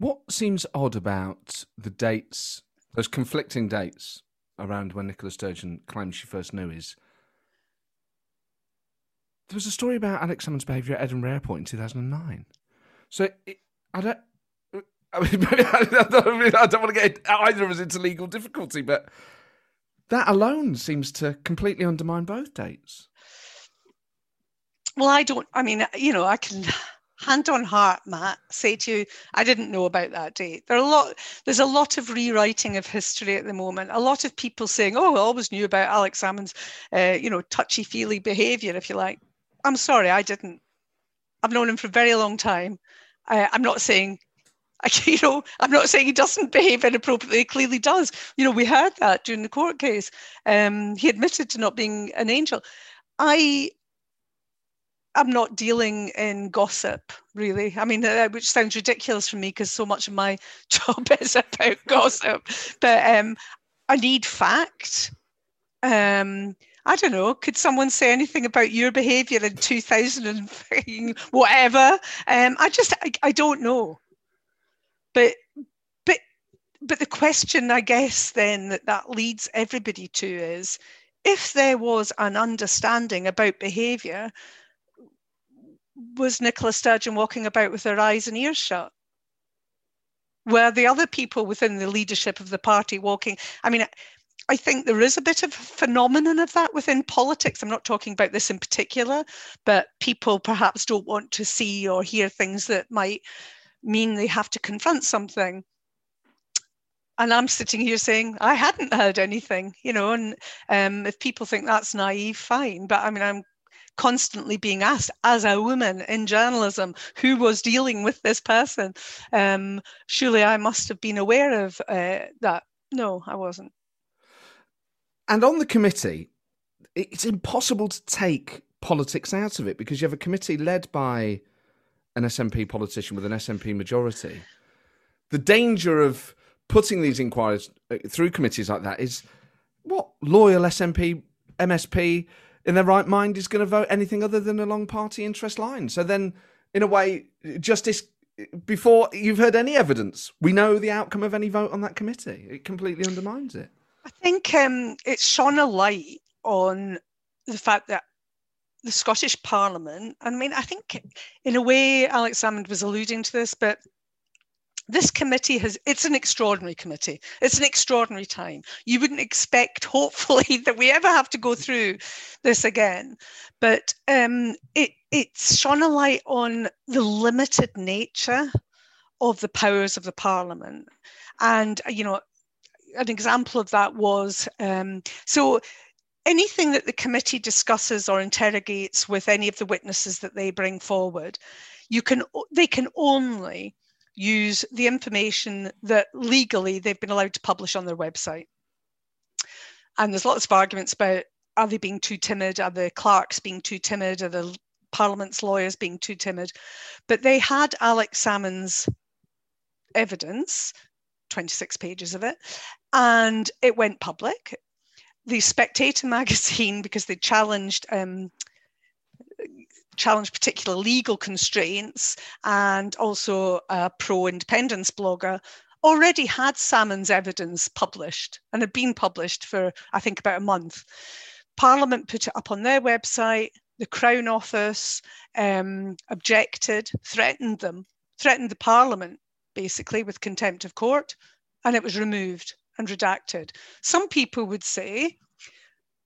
What seems odd about the dates, those conflicting dates around when Nicola Sturgeon claims she first knew is there was a story about Alex Salmond's behaviour at Edinburgh Airport in 2009. So it, I don't. I mean, I don't, I don't want to get either of us into legal difficulty, but that alone seems to completely undermine both dates. well, I don't, I mean, you know, I can hand on heart, Matt, say to you, I didn't know about that date. There are a lot, there's a lot of rewriting of history at the moment. A lot of people saying, oh, I always knew about Alex Salmond's, uh, you know, touchy-feely behaviour, if you like. I'm sorry, I didn't. I've known him for a very long time. I'm not saying you know, I'm not saying he doesn't behave inappropriately. He clearly does. You know, we heard that during the court case. Um, he admitted to not being an angel. I I'm not dealing in gossip, really. I mean, uh, which sounds ridiculous for me because so much of my job is about gossip. But um, I need fact. Um, I don't know. Could someone say anything about your behaviour in 2000 and whatever? Um, I just, I, I don't know. But, but, but the question, I guess, then that that leads everybody to is, if there was an understanding about behaviour, was Nicola Sturgeon walking about with her eyes and ears shut? Were the other people within the leadership of the party walking? I mean, I think there is a bit of a phenomenon of that within politics. I'm not talking about this in particular, but people perhaps don't want to see or hear things that might mean they have to confront something. And I'm sitting here saying I hadn't heard anything, you know. And um, if people think that's naive, fine. But I mean, I'm constantly being asked as a woman in journalism who was dealing with this person. Um, surely I must have been aware of uh, that. No, I wasn't. And on the committee, it's impossible to take politics out of it because you have a committee led by an SNP politician with an SNP majority. The danger of putting these inquiries uh, through committees like that is what loyal SNP, MSP in their right mind is going to vote anything other than along party interest lines. So then, in a way, justice before you've heard any evidence, we know the outcome of any vote on that committee. It completely undermines it. I think um, it's shone a light on the fact that the Scottish Parliament, I mean, I think in a way Alex Salmond was alluding to this, but this committee has it's an extraordinary committee. It's an extraordinary time. You wouldn't expect hopefully that we ever have to go through this again. But um, it it's shone a light on the limited nature of the powers of the parliament. And you know an example of that was um, so anything that the committee discusses or interrogates with any of the witnesses that they bring forward you can they can only use the information that legally they've been allowed to publish on their website. And there's lots of arguments about are they being too timid? Are the clerks being too timid? Are the Parliament's lawyers being too timid? But they had Alex Salmond's evidence, 26 pages of it, and it went public. The Spectator magazine, because they challenged um, challenge particular legal constraints and also a pro independence blogger already had Salmond's evidence published and had been published for, I think, about a month. Parliament put it up on their website. The Crown Office um, objected, threatened them, threatened the Parliament basically with contempt of court, and it was removed and redacted. Some people would say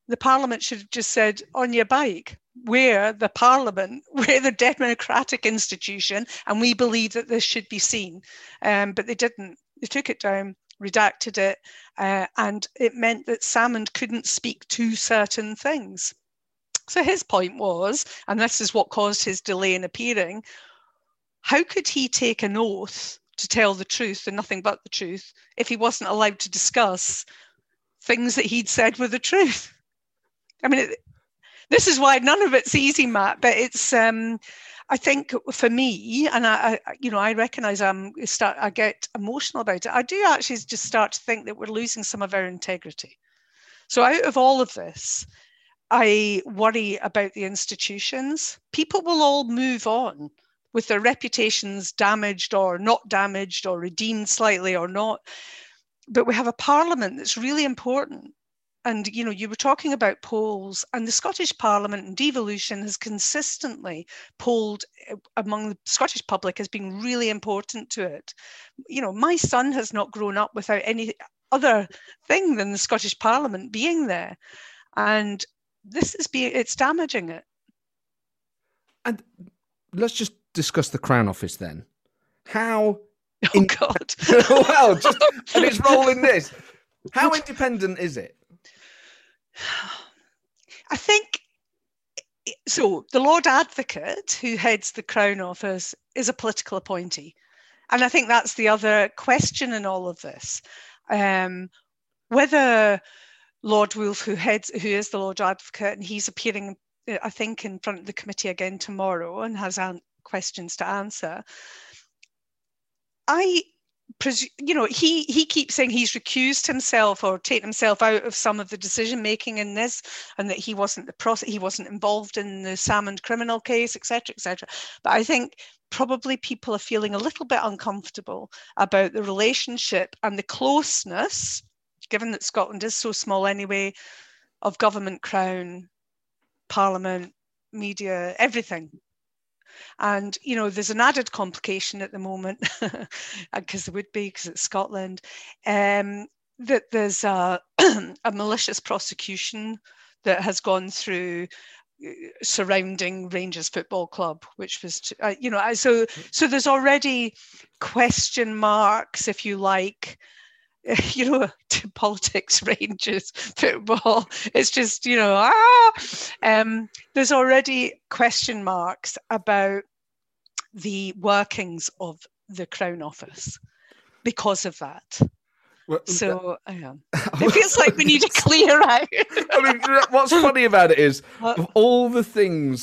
the Parliament should have just said, on your bike, we're the parliament, we're the democratic institution, and we believe that this should be seen. Um, but they didn't. They took it down, redacted it, uh, and it meant that Salmond couldn't speak to certain things. So his point was, and this is what caused his delay in appearing, how could he take an oath to tell the truth and nothing but the truth if he wasn't allowed to discuss things that he'd said were the truth? I mean, it, this is why none of it's easy, Matt. But it's um, I think for me, and I, I, you know, I recognise I'm start I get emotional about it. I do actually just start to think that we're losing some of our integrity. So out of all of this, I worry about the institutions. People will all move on with their reputations damaged or not damaged or redeemed slightly or not. But we have a parliament that's really important and you know you were talking about polls and the scottish parliament and devolution has consistently polled eh, among the scottish public as being really important to it you know my son has not grown up without any other thing than the scottish parliament being there and this is being it's damaging it And let's just discuss the Crown Office then. How? Oh in- God! well, just and it's rolling this. How independent is it? I think so. The Lord Advocate, who heads the Crown Office, is a political appointee, and I think that's the other question in all of this. Um, whether Lord Wolffe, who heads, who is the Lord Advocate, and he's appearing, I think, in front of the committee again tomorrow and has an- questions to answer. I you know he he keeps saying he's recused himself or taken himself out of some of the decision making in this and that he wasn't the process he wasn't involved in the Salmond criminal case etc etc but i think probably people are feeling a little bit uncomfortable about the relationship and the closeness given that scotland is so small anyway of government crown parliament media everything and, you know, there's an added complication at the moment, because there would be, because it's Scotland, um, that there's a, a malicious prosecution that has gone through uh, surrounding Rangers Football Club, which was, uh, you know, so so there's already question marks, if you like, you know, to politics, Rangers, football. It's just, you know, ah. Um, there's already question marks about the workings of the Crown Office because of that. Well, so yeah. it feels like we need to clear out. I mean, what's funny about it is what? of all the things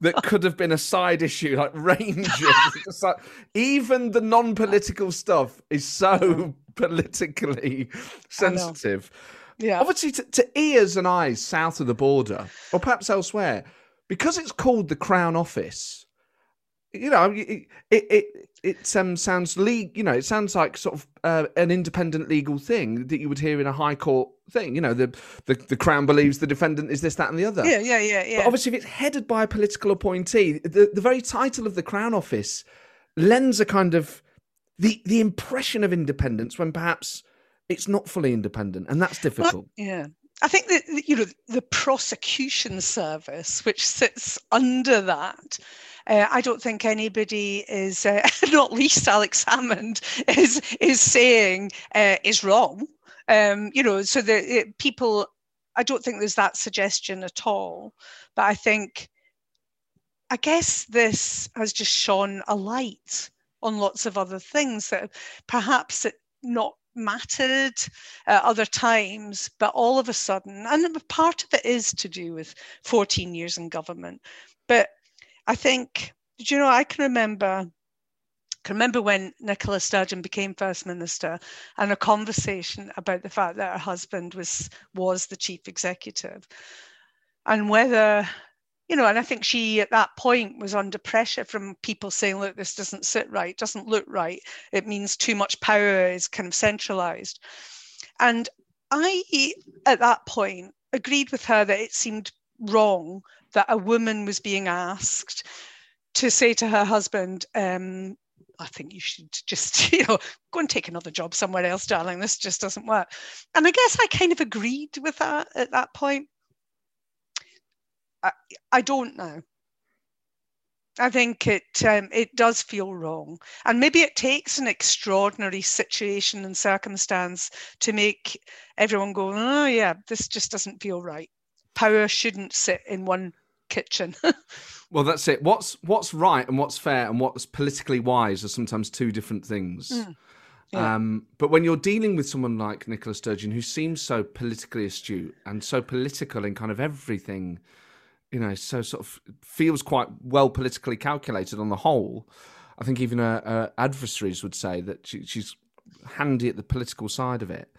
that could have been a side issue, like Rangers, like, even the non-political stuff is so politically sensitive. Yeah. Obviously, to, to ears and eyes south of the border, or perhaps elsewhere, because it's called the Crown Office you know, it it it, it um, sounds legal. You know, it sounds like sort of uh, an independent legal thing that you would hear in a high court thing. You know, the, the the crown believes the defendant is this, that, and the other. Yeah, yeah, yeah, yeah. But obviously, if it's headed by a political appointee, the the very title of the Crown Office lends a kind of the the impression of independence when perhaps it's not fully independent, and that's difficult. Well, yeah, I think that you know the prosecution service, which sits under that, uh, I don't think anybody is, uh, not least Alex Salmond, is is saying uh, is wrong. Um, you know, so the people, I don't think there's that suggestion at all. But I think, I guess this has just shone a light on lots of other things that perhaps it not mattered at other times, but all of a sudden, and part of it is to do with 14 years in government, but I think, you know, I can remember can remember when Nicola Sturgeon became First Minister and a conversation about the fact that her husband was was the chief executive. And whether you know and I think she at that point was under pressure from people saying look this doesn't sit right doesn't look right. It means too much power is kind of centralized. And I at that point agreed with her that it seemed wrong that a woman was being asked to say to her husband, um, I think you should just, you know, go and take another job somewhere else, darling. This just doesn't work. And I guess I kind of agreed with that at that point. I, I don't know. I think it um, it does feel wrong, and maybe it takes an extraordinary situation and circumstance to make everyone go, "Oh yeah, this just doesn't feel right." Power shouldn't sit in one kitchen. well, that's it. What's what's right and what's fair and what's politically wise are sometimes two different things. Mm. Yeah. Um, but when you're dealing with someone like Nicola Sturgeon, who seems so politically astute and so political in kind of everything, you know, so sort of feels quite well politically calculated on the whole. I think even her, her adversaries would say that she, she's handy at the political side of it.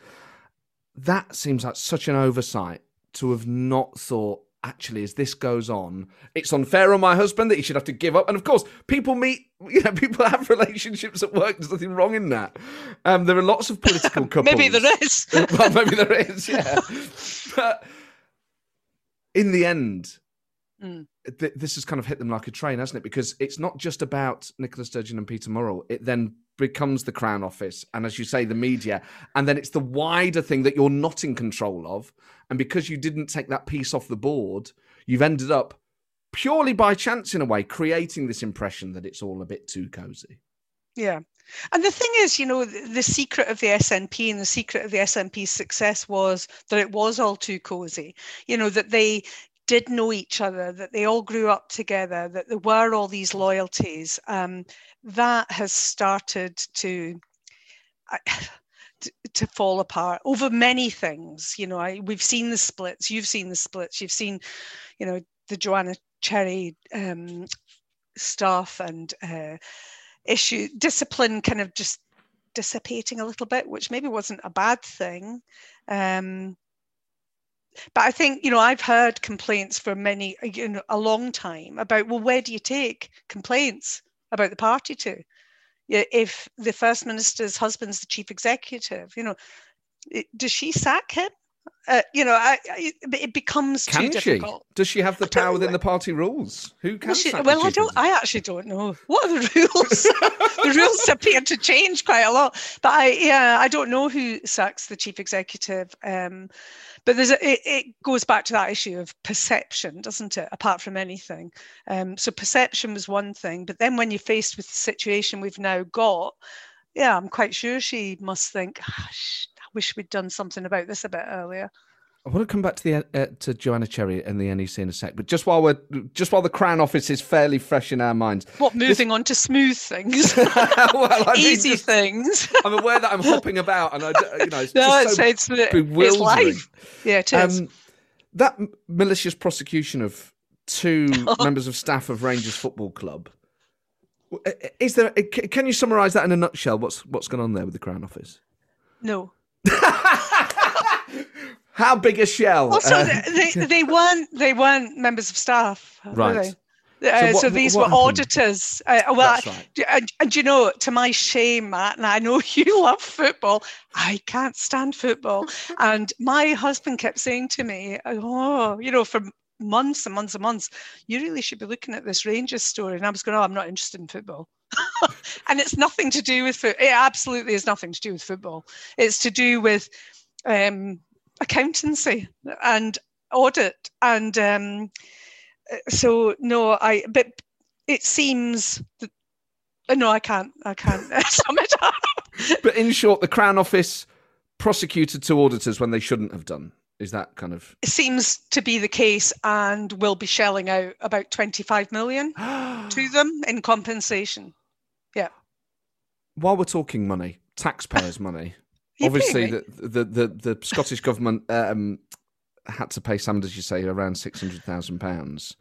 That seems like such an oversight to have not thought actually, as this goes on, it's unfair on my husband that he should have to give up. And of course, people meet, you know, people have relationships at work. There's nothing wrong in that. Um, there are lots of political couples. maybe there is. well, maybe there is, yeah. but in the end, mm. th- this has kind of hit them like a train, hasn't it? Because it's not just about Nicola Sturgeon and Peter Murrell. It then becomes the Crown Office, and as you say, the media, and then it's the wider thing that you're not in control of. And because you didn't take that piece off the board, you've ended up purely by chance in a way, creating this impression that it's all a bit too cozy. Yeah. And the thing is, you know, the, the secret of the SNP and the secret of the SNP's success was that it was all too cozy. You know, that they did know each other, that they all grew up together, that there were all these loyalties. Um, that has started to. to fall apart over many things. You know, I, we've seen the splits. You've seen the splits. You've seen, you know, the Joanna Cherry um, stuff and uh, issue discipline kind of just dissipating a little bit, which maybe wasn't a bad thing. Um, but I think you know I've heard complaints for many uh, you know a long time about well where do you take complaints about the party to? If the first minister's husband's the chief executive, you know, does she sack him? Uh, you know, I, I, it becomes can too she? difficult. Does she have the power within the party rules? Who can? She, well, I don't. I actually don't know. What are the rules? the rules appear to change quite a lot. But I, yeah, I don't know who sacks the chief executive. Um, but there's a, it, it, goes back to that issue of perception, doesn't it? Apart from anything, um, so perception was one thing, but then when you're faced with the situation we've now got, yeah, I'm quite sure she must think, ah, wish we'd done something about this a bit earlier. I want to come back to the uh, to Joanna Cherry and the NEC in a sec, but just while we're just while the Crown Office is fairly fresh in our minds. What moving this... on to smooth things, well, easy just, things. I'm aware that I'm hopping about, and I, you know, it's no, it's, so it's, it's life. Yeah, it is. Um, that malicious prosecution of two members of staff of Rangers Football Club. Is there? Can you summarise that in a nutshell? What's what's going on there with the Crown Office? No. How big a shell? Also, uh, they, they weren't they weren't members of staff, right? Uh, so, what, so, these were happened? auditors. Uh, well, right. and, and, you know, to my shame, Matt, and I know you love football. I can't stand football, and my husband kept saying to me, "Oh, you know, for months and months and months, you really should be looking at this Rangers story." And I was going, "Oh, I'm not interested in football." and it's nothing to do with foot. It absolutely is nothing to do with football. It's to do with um, accountancy and audit, and um, so no, I. But it seems that uh, no, I can't. I can't sum it up. but in short, the Crown Office prosecuted two auditors when they shouldn't have done. Is that kind of? It seems to be the case, and will be shelling out about twenty-five million to them in compensation. While we're talking money, taxpayers' money. Obviously, the, the, the the Scottish government um, had to pay some, as you say, around six hundred thousand pounds.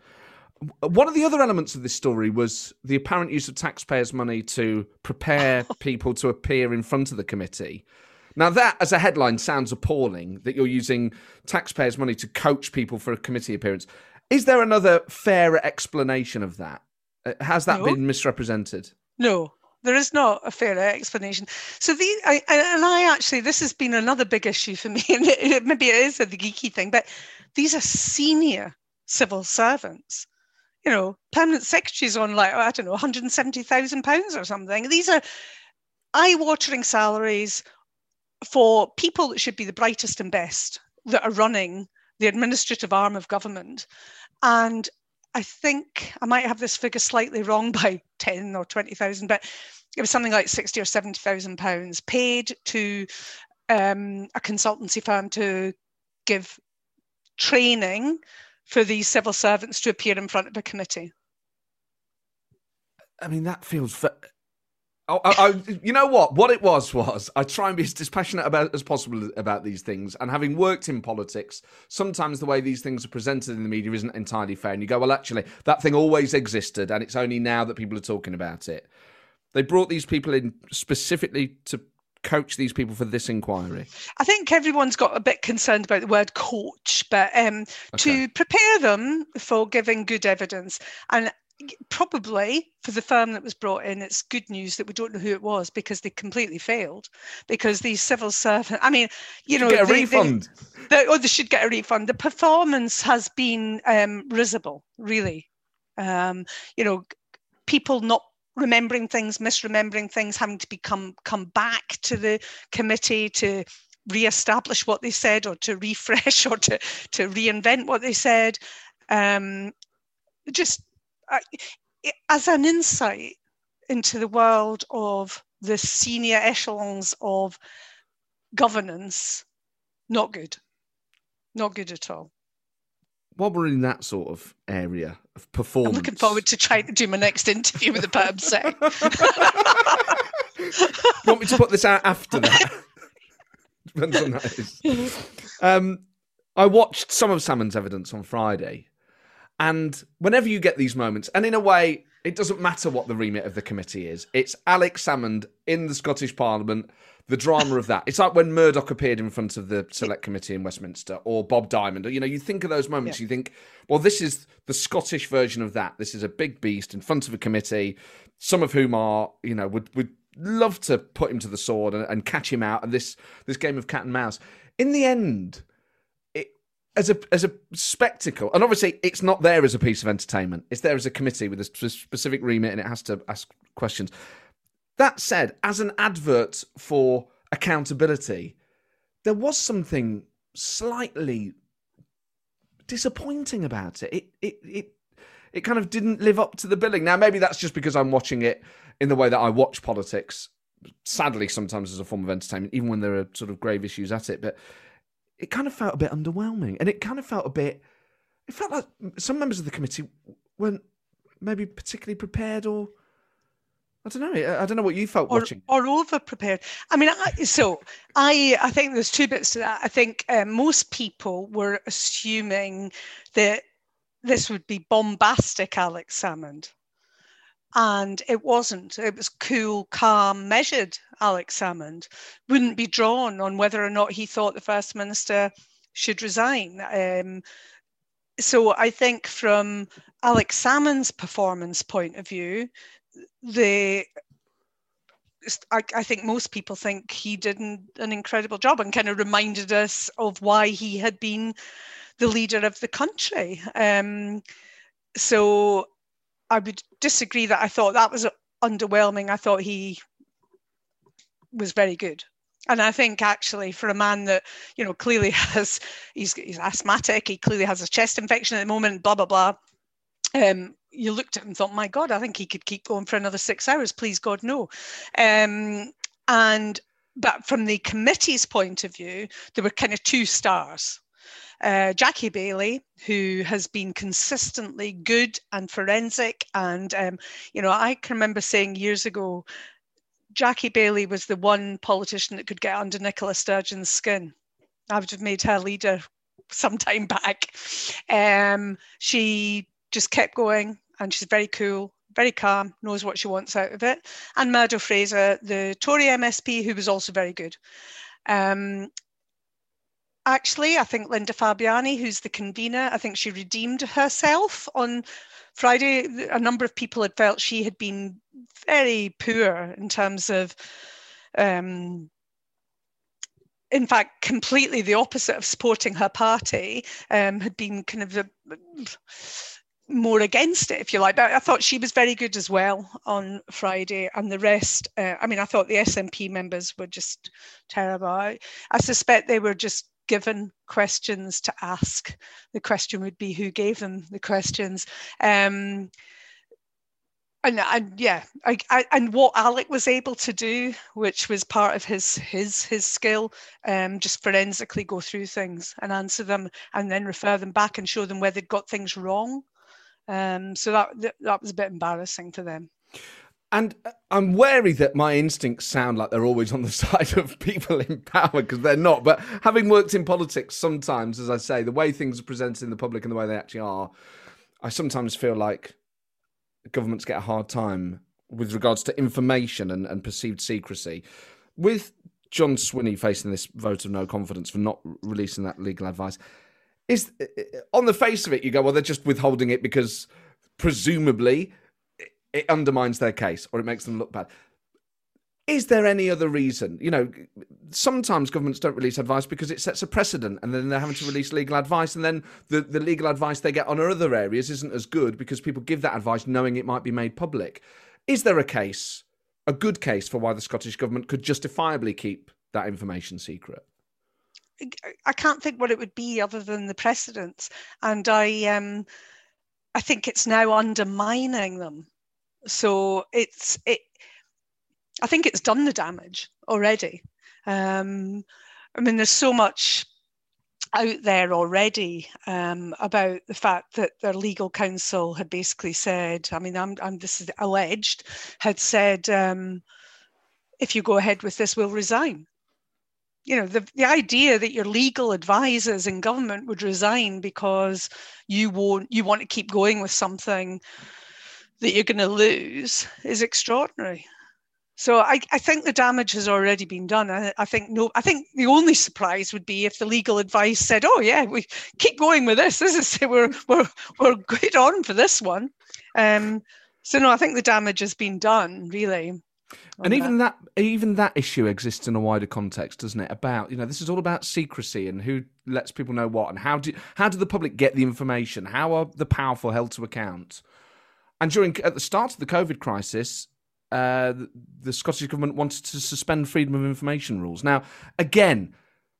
One of the other elements of this story was the apparent use of taxpayers' money to prepare people to appear in front of the committee. Now, that as a headline sounds appalling that you're using taxpayers' money to coach people for a committee appearance. Is there another fairer explanation of that? Uh, has that no. been misrepresented? No, there is not a fair explanation. So the I, and I actually this has been another big issue for me, and it, maybe it is a the geeky thing, but these are senior civil servants. You know, permanent secretaries on like I don't know, one hundred and seventy thousand pounds or something. These are eye-watering salaries for people that should be the brightest and best that are running the administrative arm of government, and I think I might have this figure slightly wrong by 10 or 20,000, but it was something like 60 or 70,000 pounds paid to um, a consultancy firm to give training for these civil servants to appear in front of a committee. I mean, that feels I, I, you know what? What it was was I try and be as dispassionate about as possible about these things. And having worked in politics, sometimes the way these things are presented in the media isn't entirely fair. And you go, well, actually, that thing always existed, and it's only now that people are talking about it. They brought these people in specifically to coach these people for this inquiry? I think everyone's got a bit concerned about the word coach, but um, okay. to prepare them for giving good evidence. And probably for the firm that was brought in, it's good news that we don't know who it was because they completely failed. Because these civil servants, I mean, you know, get a they, refund. They, they, oh, they should get a refund. The performance has been um, risible, really. Um, you know, people not remembering things, misremembering things, having to become come back to the committee to re-establish what they said or to refresh or to to reinvent what they said. Um, just as an insight into the world of the senior echelons of governance, not good. Not good at all. While we're in that sort of area of performance, I'm looking forward to trying to do my next interview with the perm sec. want me to put this out after that? Depends on that is. Um, I watched some of Salmond's evidence on Friday, and whenever you get these moments, and in a way, it doesn't matter what the remit of the committee is. It's Alex Salmond in the Scottish Parliament, the drama of that. It's like when Murdoch appeared in front of the Select Committee in Westminster, or Bob Diamond. You know, you think of those moments, yeah. you think, well, this is the Scottish version of that. This is a big beast in front of a committee, some of whom are, you know, would would love to put him to the sword and, and catch him out. And this this game of cat and mouse. In the end, as a as a spectacle, and obviously it's not there as a piece of entertainment. It's there as a committee with a specific remit, and it has to ask questions. That said, as an advert for accountability, there was something slightly disappointing about it. It it it it kind of didn't live up to the billing. Now maybe that's just because I'm watching it in the way that I watch politics. Sadly, sometimes as a form of entertainment, even when there are sort of grave issues at it, but it kind of felt a bit underwhelming, and it kind of felt a bit. It felt like some members of the committee weren't maybe particularly prepared, or I don't know. I don't know what you felt or, watching, or over prepared. I mean, I, so I I think there's two bits to that. I think um, most people were assuming that this would be bombastic, Alex Salmond. And it wasn't. It was cool, calm, measured. Alex Salmond wouldn't be drawn on whether or not he thought the First Minister should resign. Um, so I think from Alex Salmond's performance point of view, the I, I, think most people think he did an, an, incredible job and kind of reminded us of why he had been the leader of the country. Um, so I would disagree that I thought that was underwhelming. I thought he was very good. And I think actually for a man that, you know, clearly has, he's, he's asthmatic, he clearly has a chest infection at the moment, blah, blah, blah. Um, you looked at him and thought, my God, I think he could keep going for another six hours. Please, God, no. Um, and, but from the committee's point of view, there were kind of two stars. Uh, Jackie Baillie, who has been consistently good and forensic. And, um, you know, I can remember saying years ago, Jackie Baillie was the one politician that could get under Nicola Sturgeon's skin. I would have made her leader some time back. Um, she just kept going and she's very cool, very calm, knows what she wants out of it. And Murdo Fraser, the Tory MSP, who was also very good. Um, actually, I think Linda Fabiani, who's the convener, I think she redeemed herself on Friday. A number of people had felt she had been very poor in terms of, um, in fact, completely the opposite of supporting her party, um, had been kind of a, more against it, if you like. But I thought she was very good as well on Friday, and the rest. Uh, I mean, I thought the SNP members were just terrible. I, I suspect they were just given questions to ask. The question would be who gave them the questions. Um, and, and yeah, I, I, and what Alec was able to do, which was part of his his his skill, um, just forensically go through things and answer them, and then refer them back and show them where they'd got things wrong. Um, so that that was a bit embarrassing for them. And uh, I'm wary that my instincts sound like they're always on the side of people in power because they're not. But having worked in politics, sometimes, as I say, the way things are presented in the public and the way they actually are, I sometimes feel like governments get a hard time with regards to information and, and perceived secrecy. With John Swinney facing this vote of no confidence for not releasing that legal advice, is uh, uh, on the face of it, you go, well, they're just withholding it because presumably it undermines their case or it makes them look bad. Is there any other reason? You know, sometimes governments don't release advice because it sets a precedent and then they're having to release legal advice. And then the, the legal advice they get on other areas isn't as good because people give that advice knowing it might be made public. Is there a case, a good case, for why the Scottish Government could justifiably keep that information secret? I can't think what it would be other than the precedents. And I, um, I think it's now undermining them. So it's it. I think it's done the damage already. Um, I mean, there's so much out there already um, about the fact that their legal counsel had basically said, I mean, I'm, I'm this is alleged, had said, um, if you go ahead with this, we'll resign. You know, the, the idea that your legal advisors in government would resign because you won't you want to keep going with something that you're going to lose is extraordinary. So I, I think the damage has already been done. I, I, think no. I think the only surprise would be if the legal advice said, "Oh yeah, we keep going with this. This is we're we're we're good on for this one." Um, so no, I think the damage has been done really. And even that. that even that issue exists in a wider context, doesn't it? About you know this is all about secrecy and who lets people know what and how do how do the public get the information? How are the powerful held to account? And during at the start of the COVID crisis, uh, the Scottish government wanted to suspend freedom of information rules. Now, again,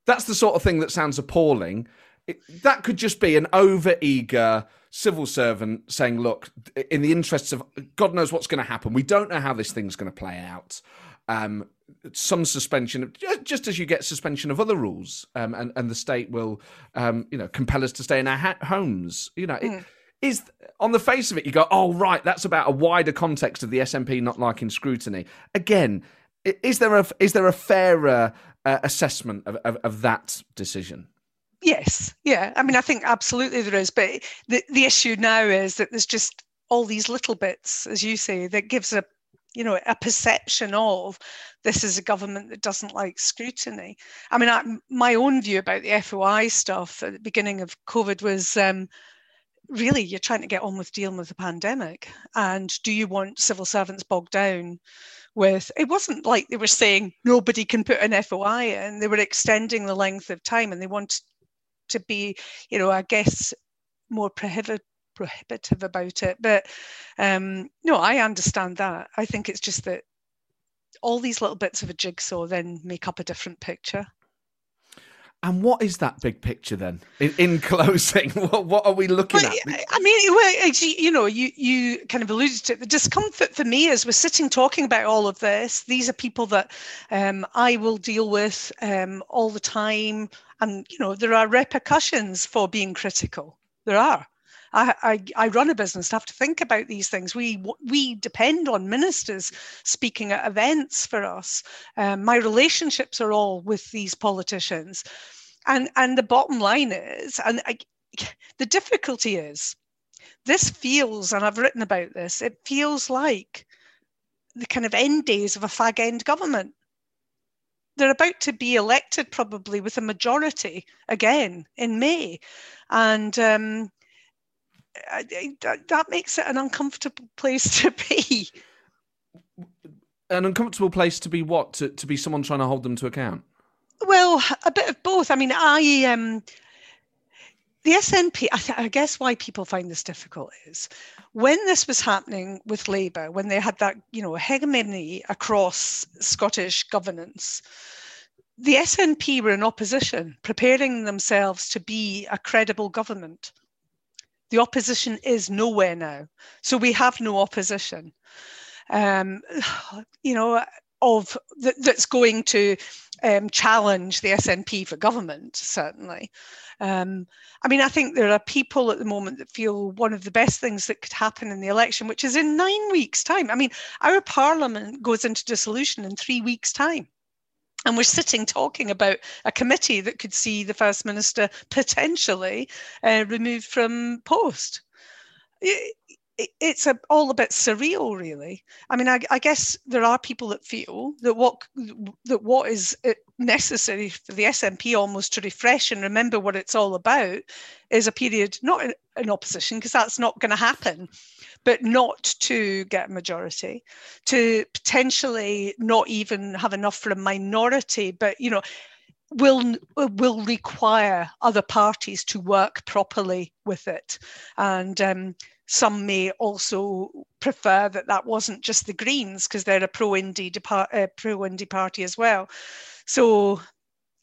that's the sort of thing that sounds appalling. It, that could just be an over-eager civil servant saying, "Look, in the interests of God knows what's going to happen. We don't know how this thing's going to play out." Um, some suspension, just as you get suspension of other rules, um, and and the state will, um, you know, compel us to stay in our ha- homes. You know. It, mm is on the face of it, you go, oh, right, that's about a wider context of the SNP not liking scrutiny. Again, is there a, is there a fairer uh, assessment of, of, of that decision? Yes, yeah. I mean, I think absolutely there is. But the, the issue now is that there's just all these little bits, as you say, that gives a you know a perception of this is a government that doesn't like scrutiny i mean I, my own view about the foi stuff at the beginning of covid was um, really you're trying to get on with dealing with the pandemic and do you want civil servants bogged down with it wasn't like they were saying nobody can put an foi in they were extending the length of time and they wanted to be you know i guess more prohibitive prohibitive about it but um no i understand that. I think it's just that all these little bits of a jigsaw then make up a different picture and what is that big picture then? In, in closing, what, what are we looking well, at? I mean, well, you know, you you kind of alluded to it. The discomfort for me is we're sitting talking about all of this. These are people that um, I will deal with um, all the time, and you know, there are repercussions for being critical. There are. I, I, run a business. I have to think about these things. We we depend on ministers speaking at events for us. Um, my relationships are all with these politicians, and and the bottom line is, and I, the difficulty is, this feels, and I've written about this. It feels like the kind of end days of a fag end government they're about to be elected probably with a majority again in May. And um, that makes it an uncomfortable place to be. An uncomfortable place to be what? To, to be someone trying to hold them to account? Well, a bit of both. I mean, I um, the SNP. I, th- I guess why people find this difficult is when this was happening with Labour, when they had that you know hegemony across Scottish governance. The SNP were in opposition, preparing themselves to be a credible government. The opposition is nowhere now. So we have no opposition. Um, you know, of th- that's going to um, challenge the SNP for government, certainly. Um, I mean, I think there are people at the moment that feel one of the best things that could happen in the election, which is in nine weeks' time. I mean, our parliament goes into dissolution in three weeks' time. And we're sitting talking about a committee that could see the First Minister potentially uh, removed from post. It, it, it's a, all a bit surreal, really. I mean, I, I, guess there are people that feel that what that what is uh, necessary for the SNP almost to refresh and remember what it's all about is a period not in, in opposition because that's not going to happen but not to get a majority, to potentially not even have enough for a minority, but you know, will will require other parties to work properly with it, and um, some may also prefer that that wasn't just the Greens because they're a pro indie uh, pro party as well. So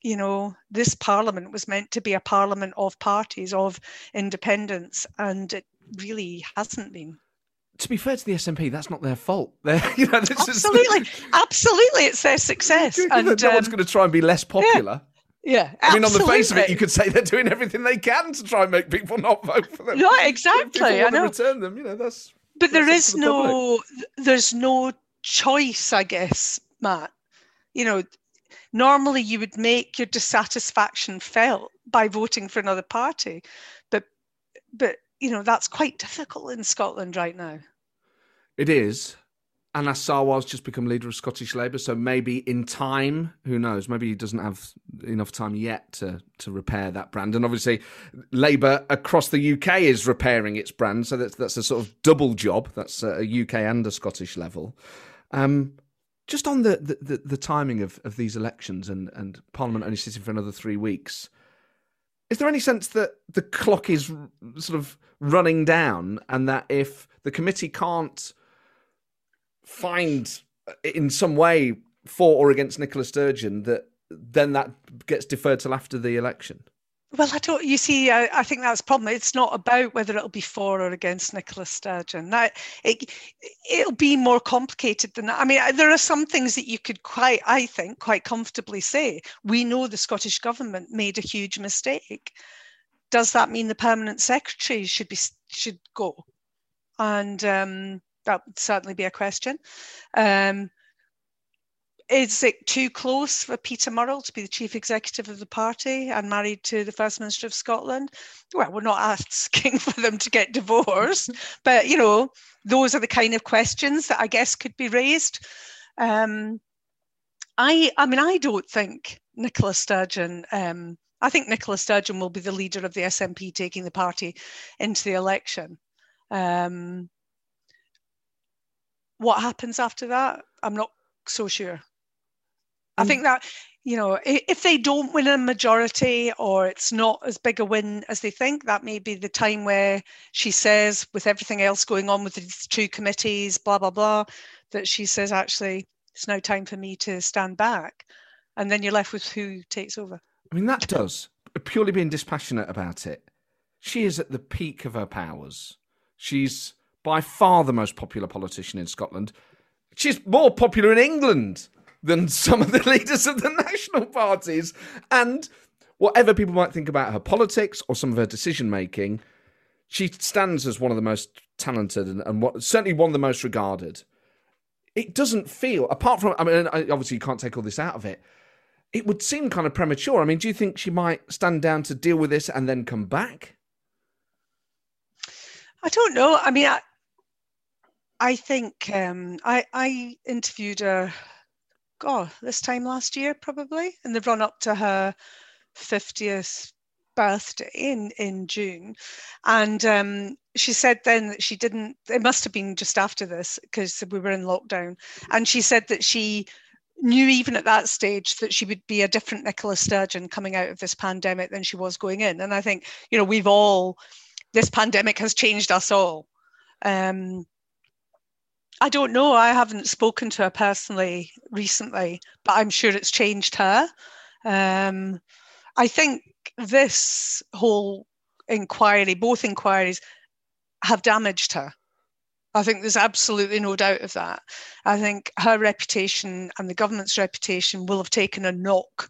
you know, this parliament was meant to be a parliament of parties, of independence, and it really hasn't been. To be fair to the SNP, that's not their fault. They're, you know, absolutely, is... absolutely, it's their success. and no um, one's going to try and be less popular. Yeah. Yeah, I mean, on the face of it, you could say they're doing everything they can to try and make people not vote for them. No, exactly. I know. return them, you know, that's. But there is no, public. there's no choice, I guess, Matt. You know, normally you would make your dissatisfaction felt by voting for another party but but you know that's quite difficult in scotland right now it is Anas Sarwar's just become leader of Scottish Labour, so maybe in time, who knows? Maybe he doesn't have enough time yet to to repair that brand. And obviously, Labour across the UK is repairing its brand, so that's that's a sort of double job. That's a UK and a Scottish level. Um, just on the, the, the, timing of, of these elections and, and Parliament only sitting for another three weeks, is there any sense that the clock is sort of running down and that if the committee can't find uh, in some way for or against Nicola Sturgeon, that then that gets deferred till after the election? Well, I don't. You see, I, I, think that's a problem. It's not about whether it'll be for or against Nicola Sturgeon. That it it'll be more complicated than that. I mean, there are some things that you could quite, I think, quite comfortably say. We know the Scottish government made a huge mistake. Does that mean the permanent secretary should be should go? And um, that would certainly be a question. Um, is it too close for Peter Murrell to be the chief executive of the party and married to the First Minister of Scotland? Well, we're not asking for them to get divorced, but you know, those are the kind of questions that I guess could be raised. Um, I, I mean, I don't think Nicola Sturgeon. Um, I think Nicola Sturgeon will be the leader of the SNP taking the party into the election. Um, what happens after that? I'm not so sure. I mm. think that you know if they don't win a majority or it's not as big a win as they think, that may be the time where she says, with everything else going on with these two committees, blah blah blah, that she says actually it's now time for me to stand back, and then you're left with who takes over. I mean that does purely being dispassionate about it. She is at the peak of her powers. She's by far the most popular politician in Scotland. She's more popular in England than some of the leaders of the national parties. And whatever people might think about her politics or some of her decision making, she stands as one of the most talented and, and what, certainly one of the most regarded. It doesn't feel, apart from, I mean, obviously you can't take all this out of it. It would seem kind of premature. I mean, do you think she might stand down to deal with this and then come back? I don't know. I mean, I, I think um, I, I interviewed her God, this time last year, probably, in the run up to her 50th birthday in, in June. And um, she said then that she didn't, it must have been just after this because we were in lockdown. And she said that she knew even at that stage that she would be a different Nicola Sturgeon coming out of this pandemic than she was going in. And I think, you know, we've all, this pandemic has changed us all. Um, I don't know. I haven't spoken to her personally recently, but I'm sure it's changed her. Um, I think this whole inquiry, both inquiries, have damaged her. I think there's absolutely no doubt of that. I think her reputation and the government's reputation will have taken a knock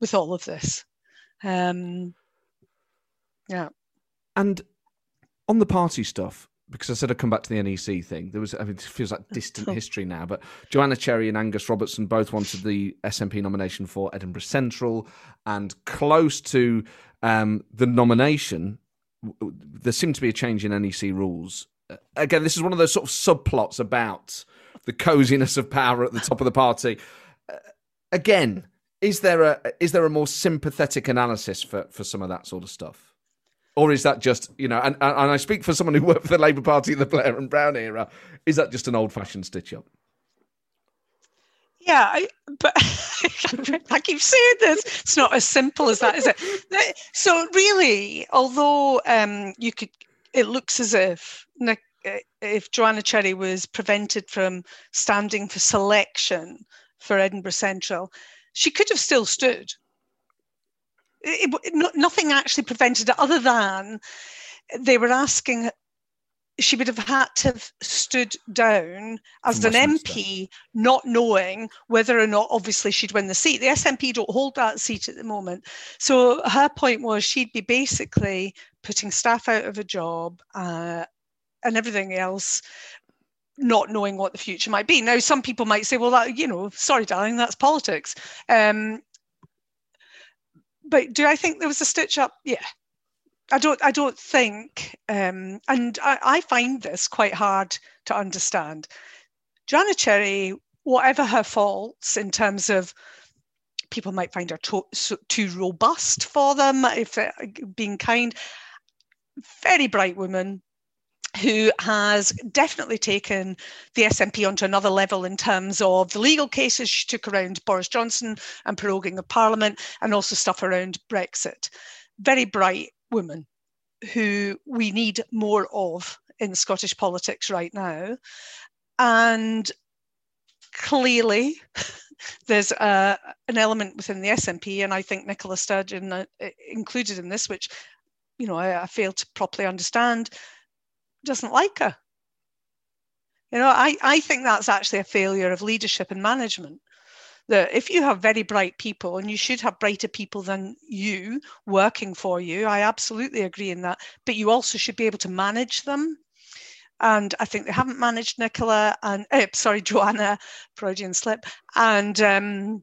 with all of this. Um, yeah. And on the party stuff, because I said I'd come back to the NEC thing. There was, I mean, it feels like distant history now, but Joanna Cherry and Angus Robertson both wanted the SNP nomination for Edinburgh Central, and close to um, the nomination, there seemed to be a change in NEC rules. Uh, again, this is one of those sort of subplots about the coziness of power at the top of the party. Uh, again, is there a is there a more sympathetic analysis for for some of that sort of stuff? Or is that just, you know, and, and I speak for someone who worked for the Labour Party in the Blair and Brown era, is that just an old fashioned stitch up? Yeah, I, but I keep saying this. It's not as simple as that, is it? So really, although um, you could, it looks as if Nick, if Joanna Cherry was prevented from standing for selection for Edinburgh Central, she could have still stood it, it, nothing actually prevented it other than they were asking she would have had to have stood down as an MP, not knowing whether or not, obviously, she'd win the seat. The SNP don't hold that seat at the moment. So her point was she'd be basically putting staff out of a job uh, and everything else, not knowing what the future might be. Now, some people might say, well, that, you know, sorry, darling, that's politics. Um, but do I think there was a stitch up? Yeah, I don't I don't think um, and I, I, find this quite hard to understand. Joanna Cherry, whatever her faults in terms of people might find her to, so, too robust for them, if uh, being kind, very bright woman who has definitely taken the SNP onto another level in terms of the legal cases she took around Boris Johnson and proroguing of Parliament and also stuff around Brexit. Very bright woman who we need more of in Scottish politics right now. And clearly, there's a, an element within the SNP, and I think Nicola Sturgeon uh, included in this, which you know I, I fail to properly understand, doesn't like her. You know, I, I think that's actually a failure of leadership and management that if you have very bright people, and you should have brighter people than you working for you, I absolutely agree in that, but you also should be able to manage them. And I think they haven't managed Nicola and, uh, sorry, Joanna, Freudian slip. And um,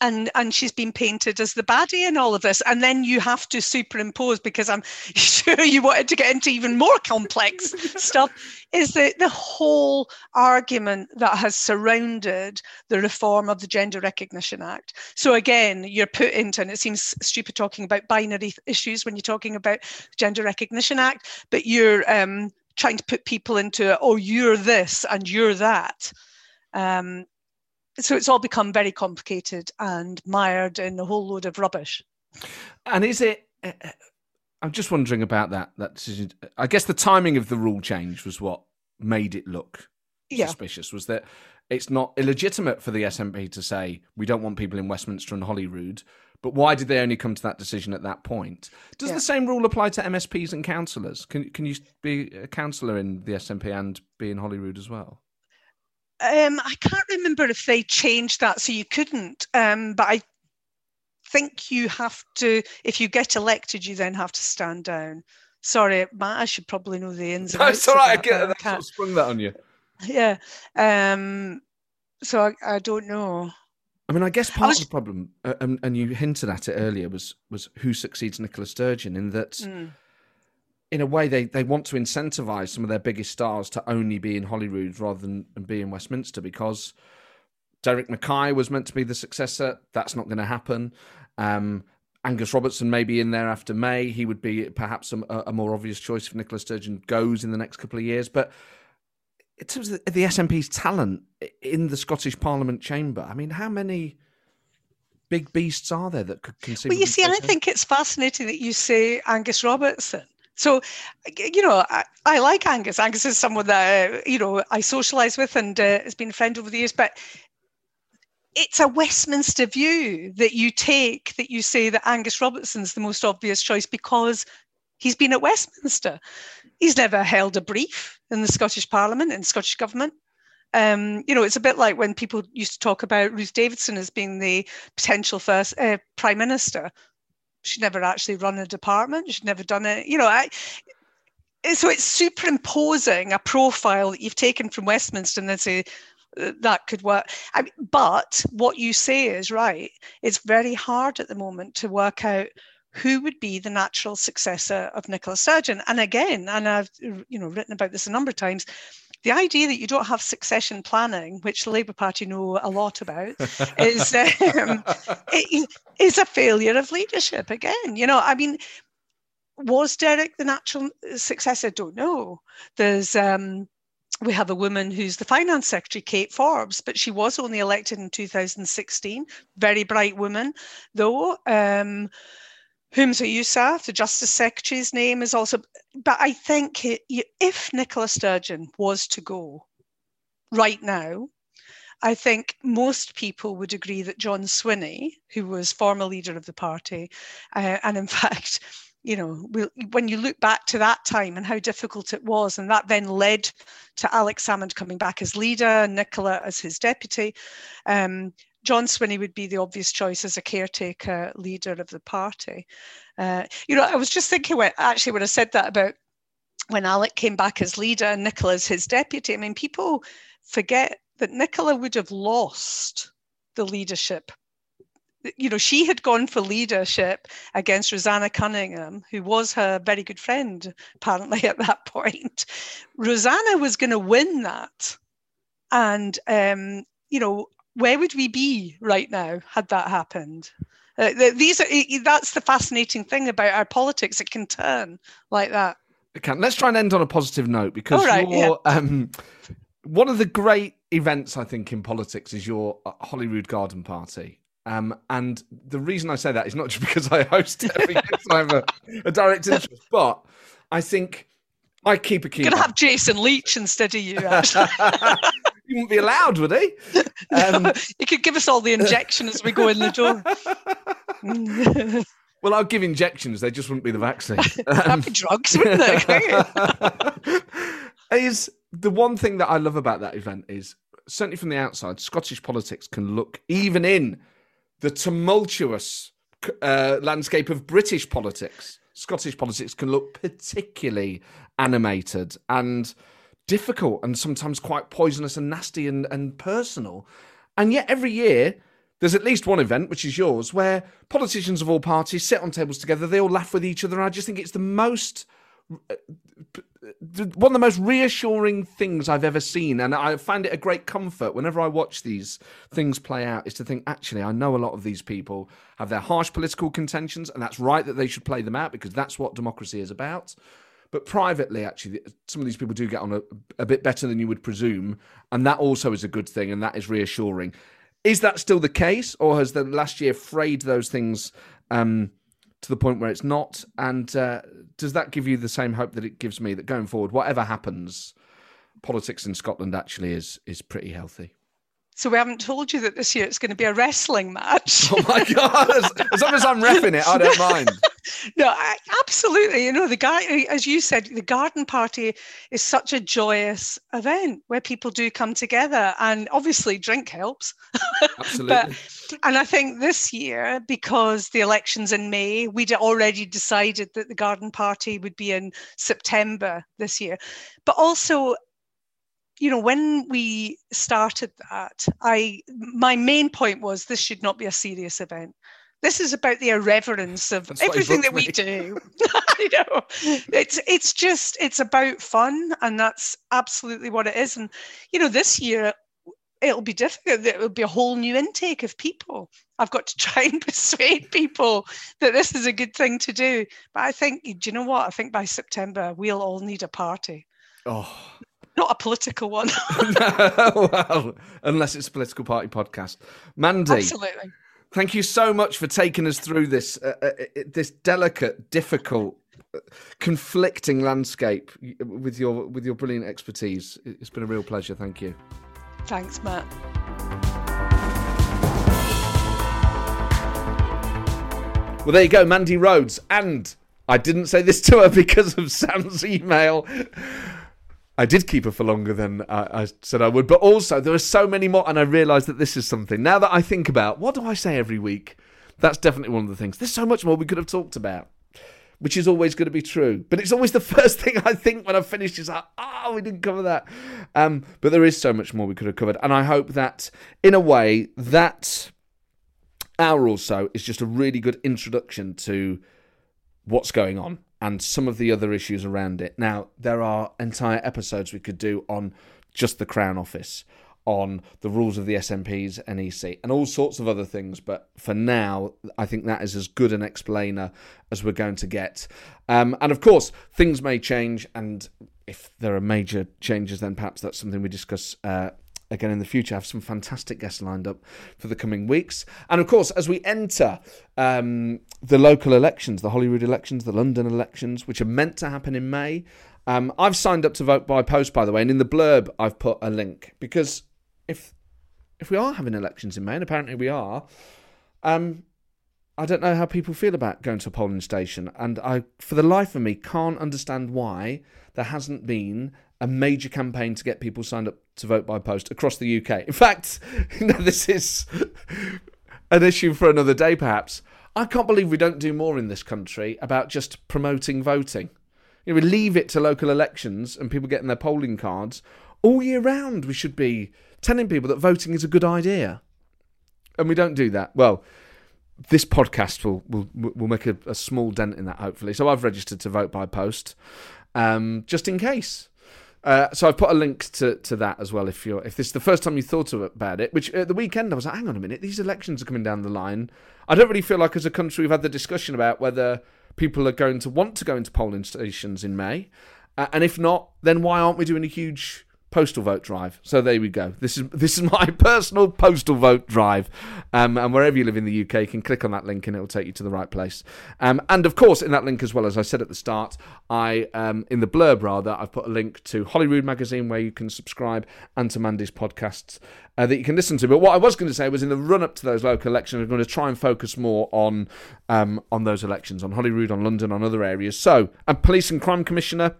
and and she's been painted as the baddie in all of this. And then you have to superimpose because i'm sure you wanted to get into even more complex stuff. Is the, the whole argument that has surrounded the reform of the gender recognition act. So again you're put into and it seems stupid talking about binary issues when you're talking about gender recognition act but you're um, trying to put people into oh you're this and you're that. Um, so it's all become very complicated and mired in a whole load of rubbish. And is it? Eh, eh, I'm just wondering about that. That decision. I guess the timing of the rule change was what made it look yeah. suspicious. Was that it's not illegitimate for the SNP to say we don't want people in Westminster and Holyrood. But why did they only come to that decision at that point? Does yeah. the same rule apply to MSPs and councillors? Can can you be a councillor in the SNP and be in Holyrood as well? Um, I can't remember if they changed that so you couldn't, um, but I think you have to, if you get elected, you then have to stand down. Sorry, Matt, I should probably know the ins and outs. That's all right. I get that. Sort of sprung that on you. Yeah. Um, so I, I don't know. I mean, I guess part I was... of the problem, uh, and, and, you hinted at it earlier, was was who succeeds Nicola Sturgeon in that. Mm in a way, they, they want to incentivize some of their biggest stars to only be in Holyrood rather than, be in Westminster because Derek Mackay was meant to be the successor. That's not going to happen. Um, Angus Robertson may be in there after May. He would be perhaps a, a, more obvious choice if Nicola Sturgeon goes in the next couple of years. But in terms of the, the SNP's talent in the Scottish Parliament chamber, I mean, how many big beasts are there that could consider? Well, you see, I think it's fascinating that you say Angus Robertson so, you know, I, I, like Angus. Angus is someone that, you know, I socialise with and uh, has been a friend over the years. But it's a Westminster view that you take that you say that Angus Robertson's the most obvious choice because he's been at Westminster. He's never held a brief in the Scottish Parliament and Scottish Government. Um, you know, it's a bit like when people used to talk about Ruth Davidson as being the potential first uh, prime minister she'd never actually run a department. She'd never done it. You know, I, so it's superimposing a profile that you've taken from Westminster and then say uh, that could work. I but what you say is right. It's very hard at the moment to work out who would be the natural successor of Nicola Sturgeon. And again, and I've you know written about this a number of times, the idea that you don't have succession planning, which the Labour Party know a lot about, is um, is a failure of leadership. Again, you know, I mean, was Derek the natural successor? I don't know. There's um, we have a woman who's the finance secretary, Kate Forbes, but she was only elected in 2016. Very bright woman, though. Um, Humza Yousaf, the Justice Secretary's name is also, but I think if Nicola Sturgeon was to go right now, I think most people would agree that John Swinney, who was former leader of the party, uh, and in fact, you know, when you look back to that time and how difficult it was, and that then led to Alex Salmond coming back as leader, Nicola as his deputy, um, John Swinney would be the obvious choice as a caretaker leader of the party. Uh, you know, I was just thinking when actually when I said that about when Alec came back as leader and Nicola as his deputy. I mean, people forget that Nicola would have lost the leadership. You know, she had gone for leadership against Roseanna Cunningham, who was her very good friend, apparently, at that point. Roseanna was going to win that. And, um, you know, where would we be right now had that happened? Uh, these are that's the fascinating thing about our politics. It can turn like that. It can. Let's try and end on a positive note because right, yeah. um, one of the great events I think in politics is your uh, Holyrood Garden Party. Um, and the reason I say that is not just because I host it every year, so I have a, a direct interest, but I think I keep a key. Gonna have Jason Leitch instead of you. Actually. he wouldn't be allowed, would he? Um, he could give us all the injection as we go in the door. well, I'll give injections. They just wouldn't be the vaccine. Um, be drugs, wouldn't they? is the one thing that I love about that event is certainly from the outside, Scottish politics can look even in the tumultuous uh, landscape of British politics. Scottish politics can look particularly animated and difficult and sometimes quite poisonous and nasty and, and personal. And yet every year there's at least one event, which is yours, where politicians of all parties sit on tables together, they all laugh with each other. I just think it's the most uh, one of the most reassuring things I've ever seen, and I find it a great comfort whenever I watch these things play out. Is to think, actually, I know a lot of these people have their harsh political contentions, and that's right that they should play them out because that's what democracy is about. But privately, actually, some of these people do get on a, a bit better than you would presume, and that also is a good thing, and that is reassuring. Is that still the case, or has the last year frayed those things um, to the point where it's not? And uh, does that give you the same hope that it gives me that going forward, whatever happens, politics in Scotland actually is is pretty healthy? So we haven't told you that this year it's going to be a wrestling match. Oh my god! as, as long as I'm refing it, I don't mind. no, I, absolutely. You know, the guy, as you said, the garden party is such a joyous event where people do come together, and obviously drink helps. Absolutely. but, and I think this year, because the elections in May, we'd already decided that the garden party would be in September this year. But also, you know when we started that i my main point was this should not be a serious event this is about the irreverence of That's everything that we do. You know it's it's just it's about fun and that's absolutely what it is. And you know this year it'll be difficult. It'll be a whole new intake of people. I've got to try and persuade people that this is a good thing to do. But i think do you know what? I think by september we'll all need a party. Oh. Not a political one. no, well, unless it's a political party podcast. Mandy. Absolutely. Thank you so much for taking us through this uh, uh, uh this delicate, difficult, uh, conflicting landscape with your with your brilliant expertise. It's been a real pleasure. Thank you. Thanks, Matt. Well, there you go, Mandy Rhodes. And I didn't say this to her because of Sam's email. I did keep her for longer than I, I, said I would, but also there are so many more, and I realised that this is something. Now that I think about what do I say every week, that's definitely one of the things. There's so much more we could have talked about, which is always going to be true. But it's always the first thing I think when I finish is like, oh, we didn't cover that. Um, but there is so much more we could have covered, and I hope that in a way that hour or so is just a really good introduction to what's going on and some of the other issues around it. Now, there are entire episodes we could do on just the Crown Office, on the rules of the SNP's NEC, and all sorts of other things. But for now, I think that is as good an explainer as we're going to get. Um, and of course, things may change, and if there are major changes, then perhaps that's something we discuss uh, again in the future. I have some fantastic guests lined up for the coming weeks. And of course, as we enter um, the local elections, the Holyrood elections, the London elections, which are meant to happen in May, um, I've signed up to vote by post, by the way. And in the blurb, I've put a link because if if we are having elections in May, and apparently we are, um, I don't know how people feel about going to a polling station, and I, for the life of me, can't understand why there hasn't been a major campaign to get people signed up to vote by post across the UK. In fact, you know, this is an issue for another day, perhaps. I can't believe we don't do more in this country about just promoting voting. You know, we leave it to local elections and people getting their polling cards all year round. We should be telling people that voting is a good idea, and we don't do that. Well, this podcast will will will make a, a, small dent in that hopefully. So I've registered to vote by post, um, just in case. Uh, so I've put a link to, to that as well. If you're if this is the first time you thought about it, which at the weekend I was like, hang on a minute, these elections are coming down the line. I don't really feel like as a country we've had the discussion about whether people are going to want to go into polling stations in May, uh, and if not, then why aren't we doing a huge postal vote drive. So there we go. This is this is my personal postal vote drive. Um, and wherever you live in the UK, you can click on that link and it will take you to the right place. Um, and of course, in that link as well, as I said at the start, I um, in the blurb rather, I've put a link to Holyrood magazine where you can subscribe and to Mandy's podcasts. Uh, that you can listen to. But what I was going to say was, in the run up to those local elections, I'm going to try and focus more on um, on those elections, on Holyrood, on London, on other areas. So, a police and crime commissioner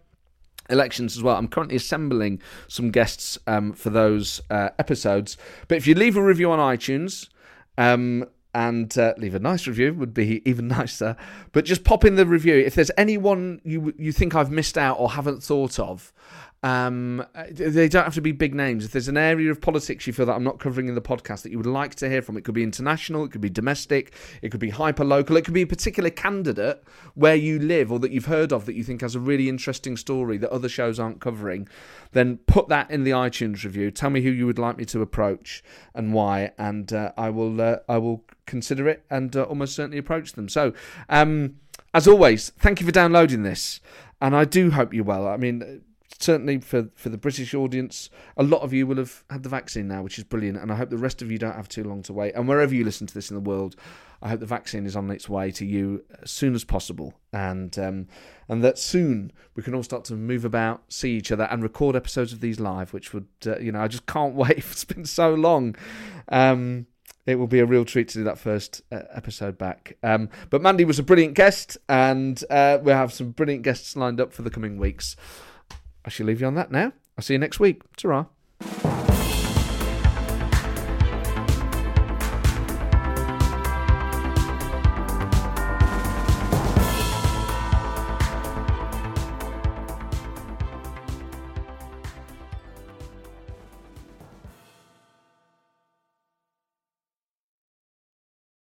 elections as well. I'm currently assembling some guests um, for those uh, episodes. But if you leave a review on iTunes, um, and uh, leave a nice review would be even nicer. But just pop in the review if there's anyone you you think I've missed out or haven't thought of. Um, they don't have to be big names. If there's an area of politics you feel that I'm not covering in the podcast that you would like to hear from, it could be international, it could be domestic, it could be hyper local, it could be a particular candidate where you live or that you've heard of that you think has a really interesting story that other shows aren't covering, then put that in the iTunes review. Tell me who you would like me to approach and why, and uh, I will uh, I will consider it and uh, almost certainly approach them. So, um, as always, thank you for downloading this, and I do hope you're well. I mean certainly for, for the British audience, a lot of you will have had the vaccine now, which is brilliant. And I hope the rest of you don't have too long to wait. And wherever you listen to this in the world, I hope the vaccine is on its way to you as soon as possible. And um, and that soon we can all start to move about, see each other, and record episodes of these live, which would, uh, you know, I just can't wait. It's been so long. Um, it will be a real treat to do that first uh, episode back. Um, but Mandy was a brilliant guest, and uh, we'll have some brilliant guests lined up for the coming weeks. I shall leave you on that now. I'll see you next week. ta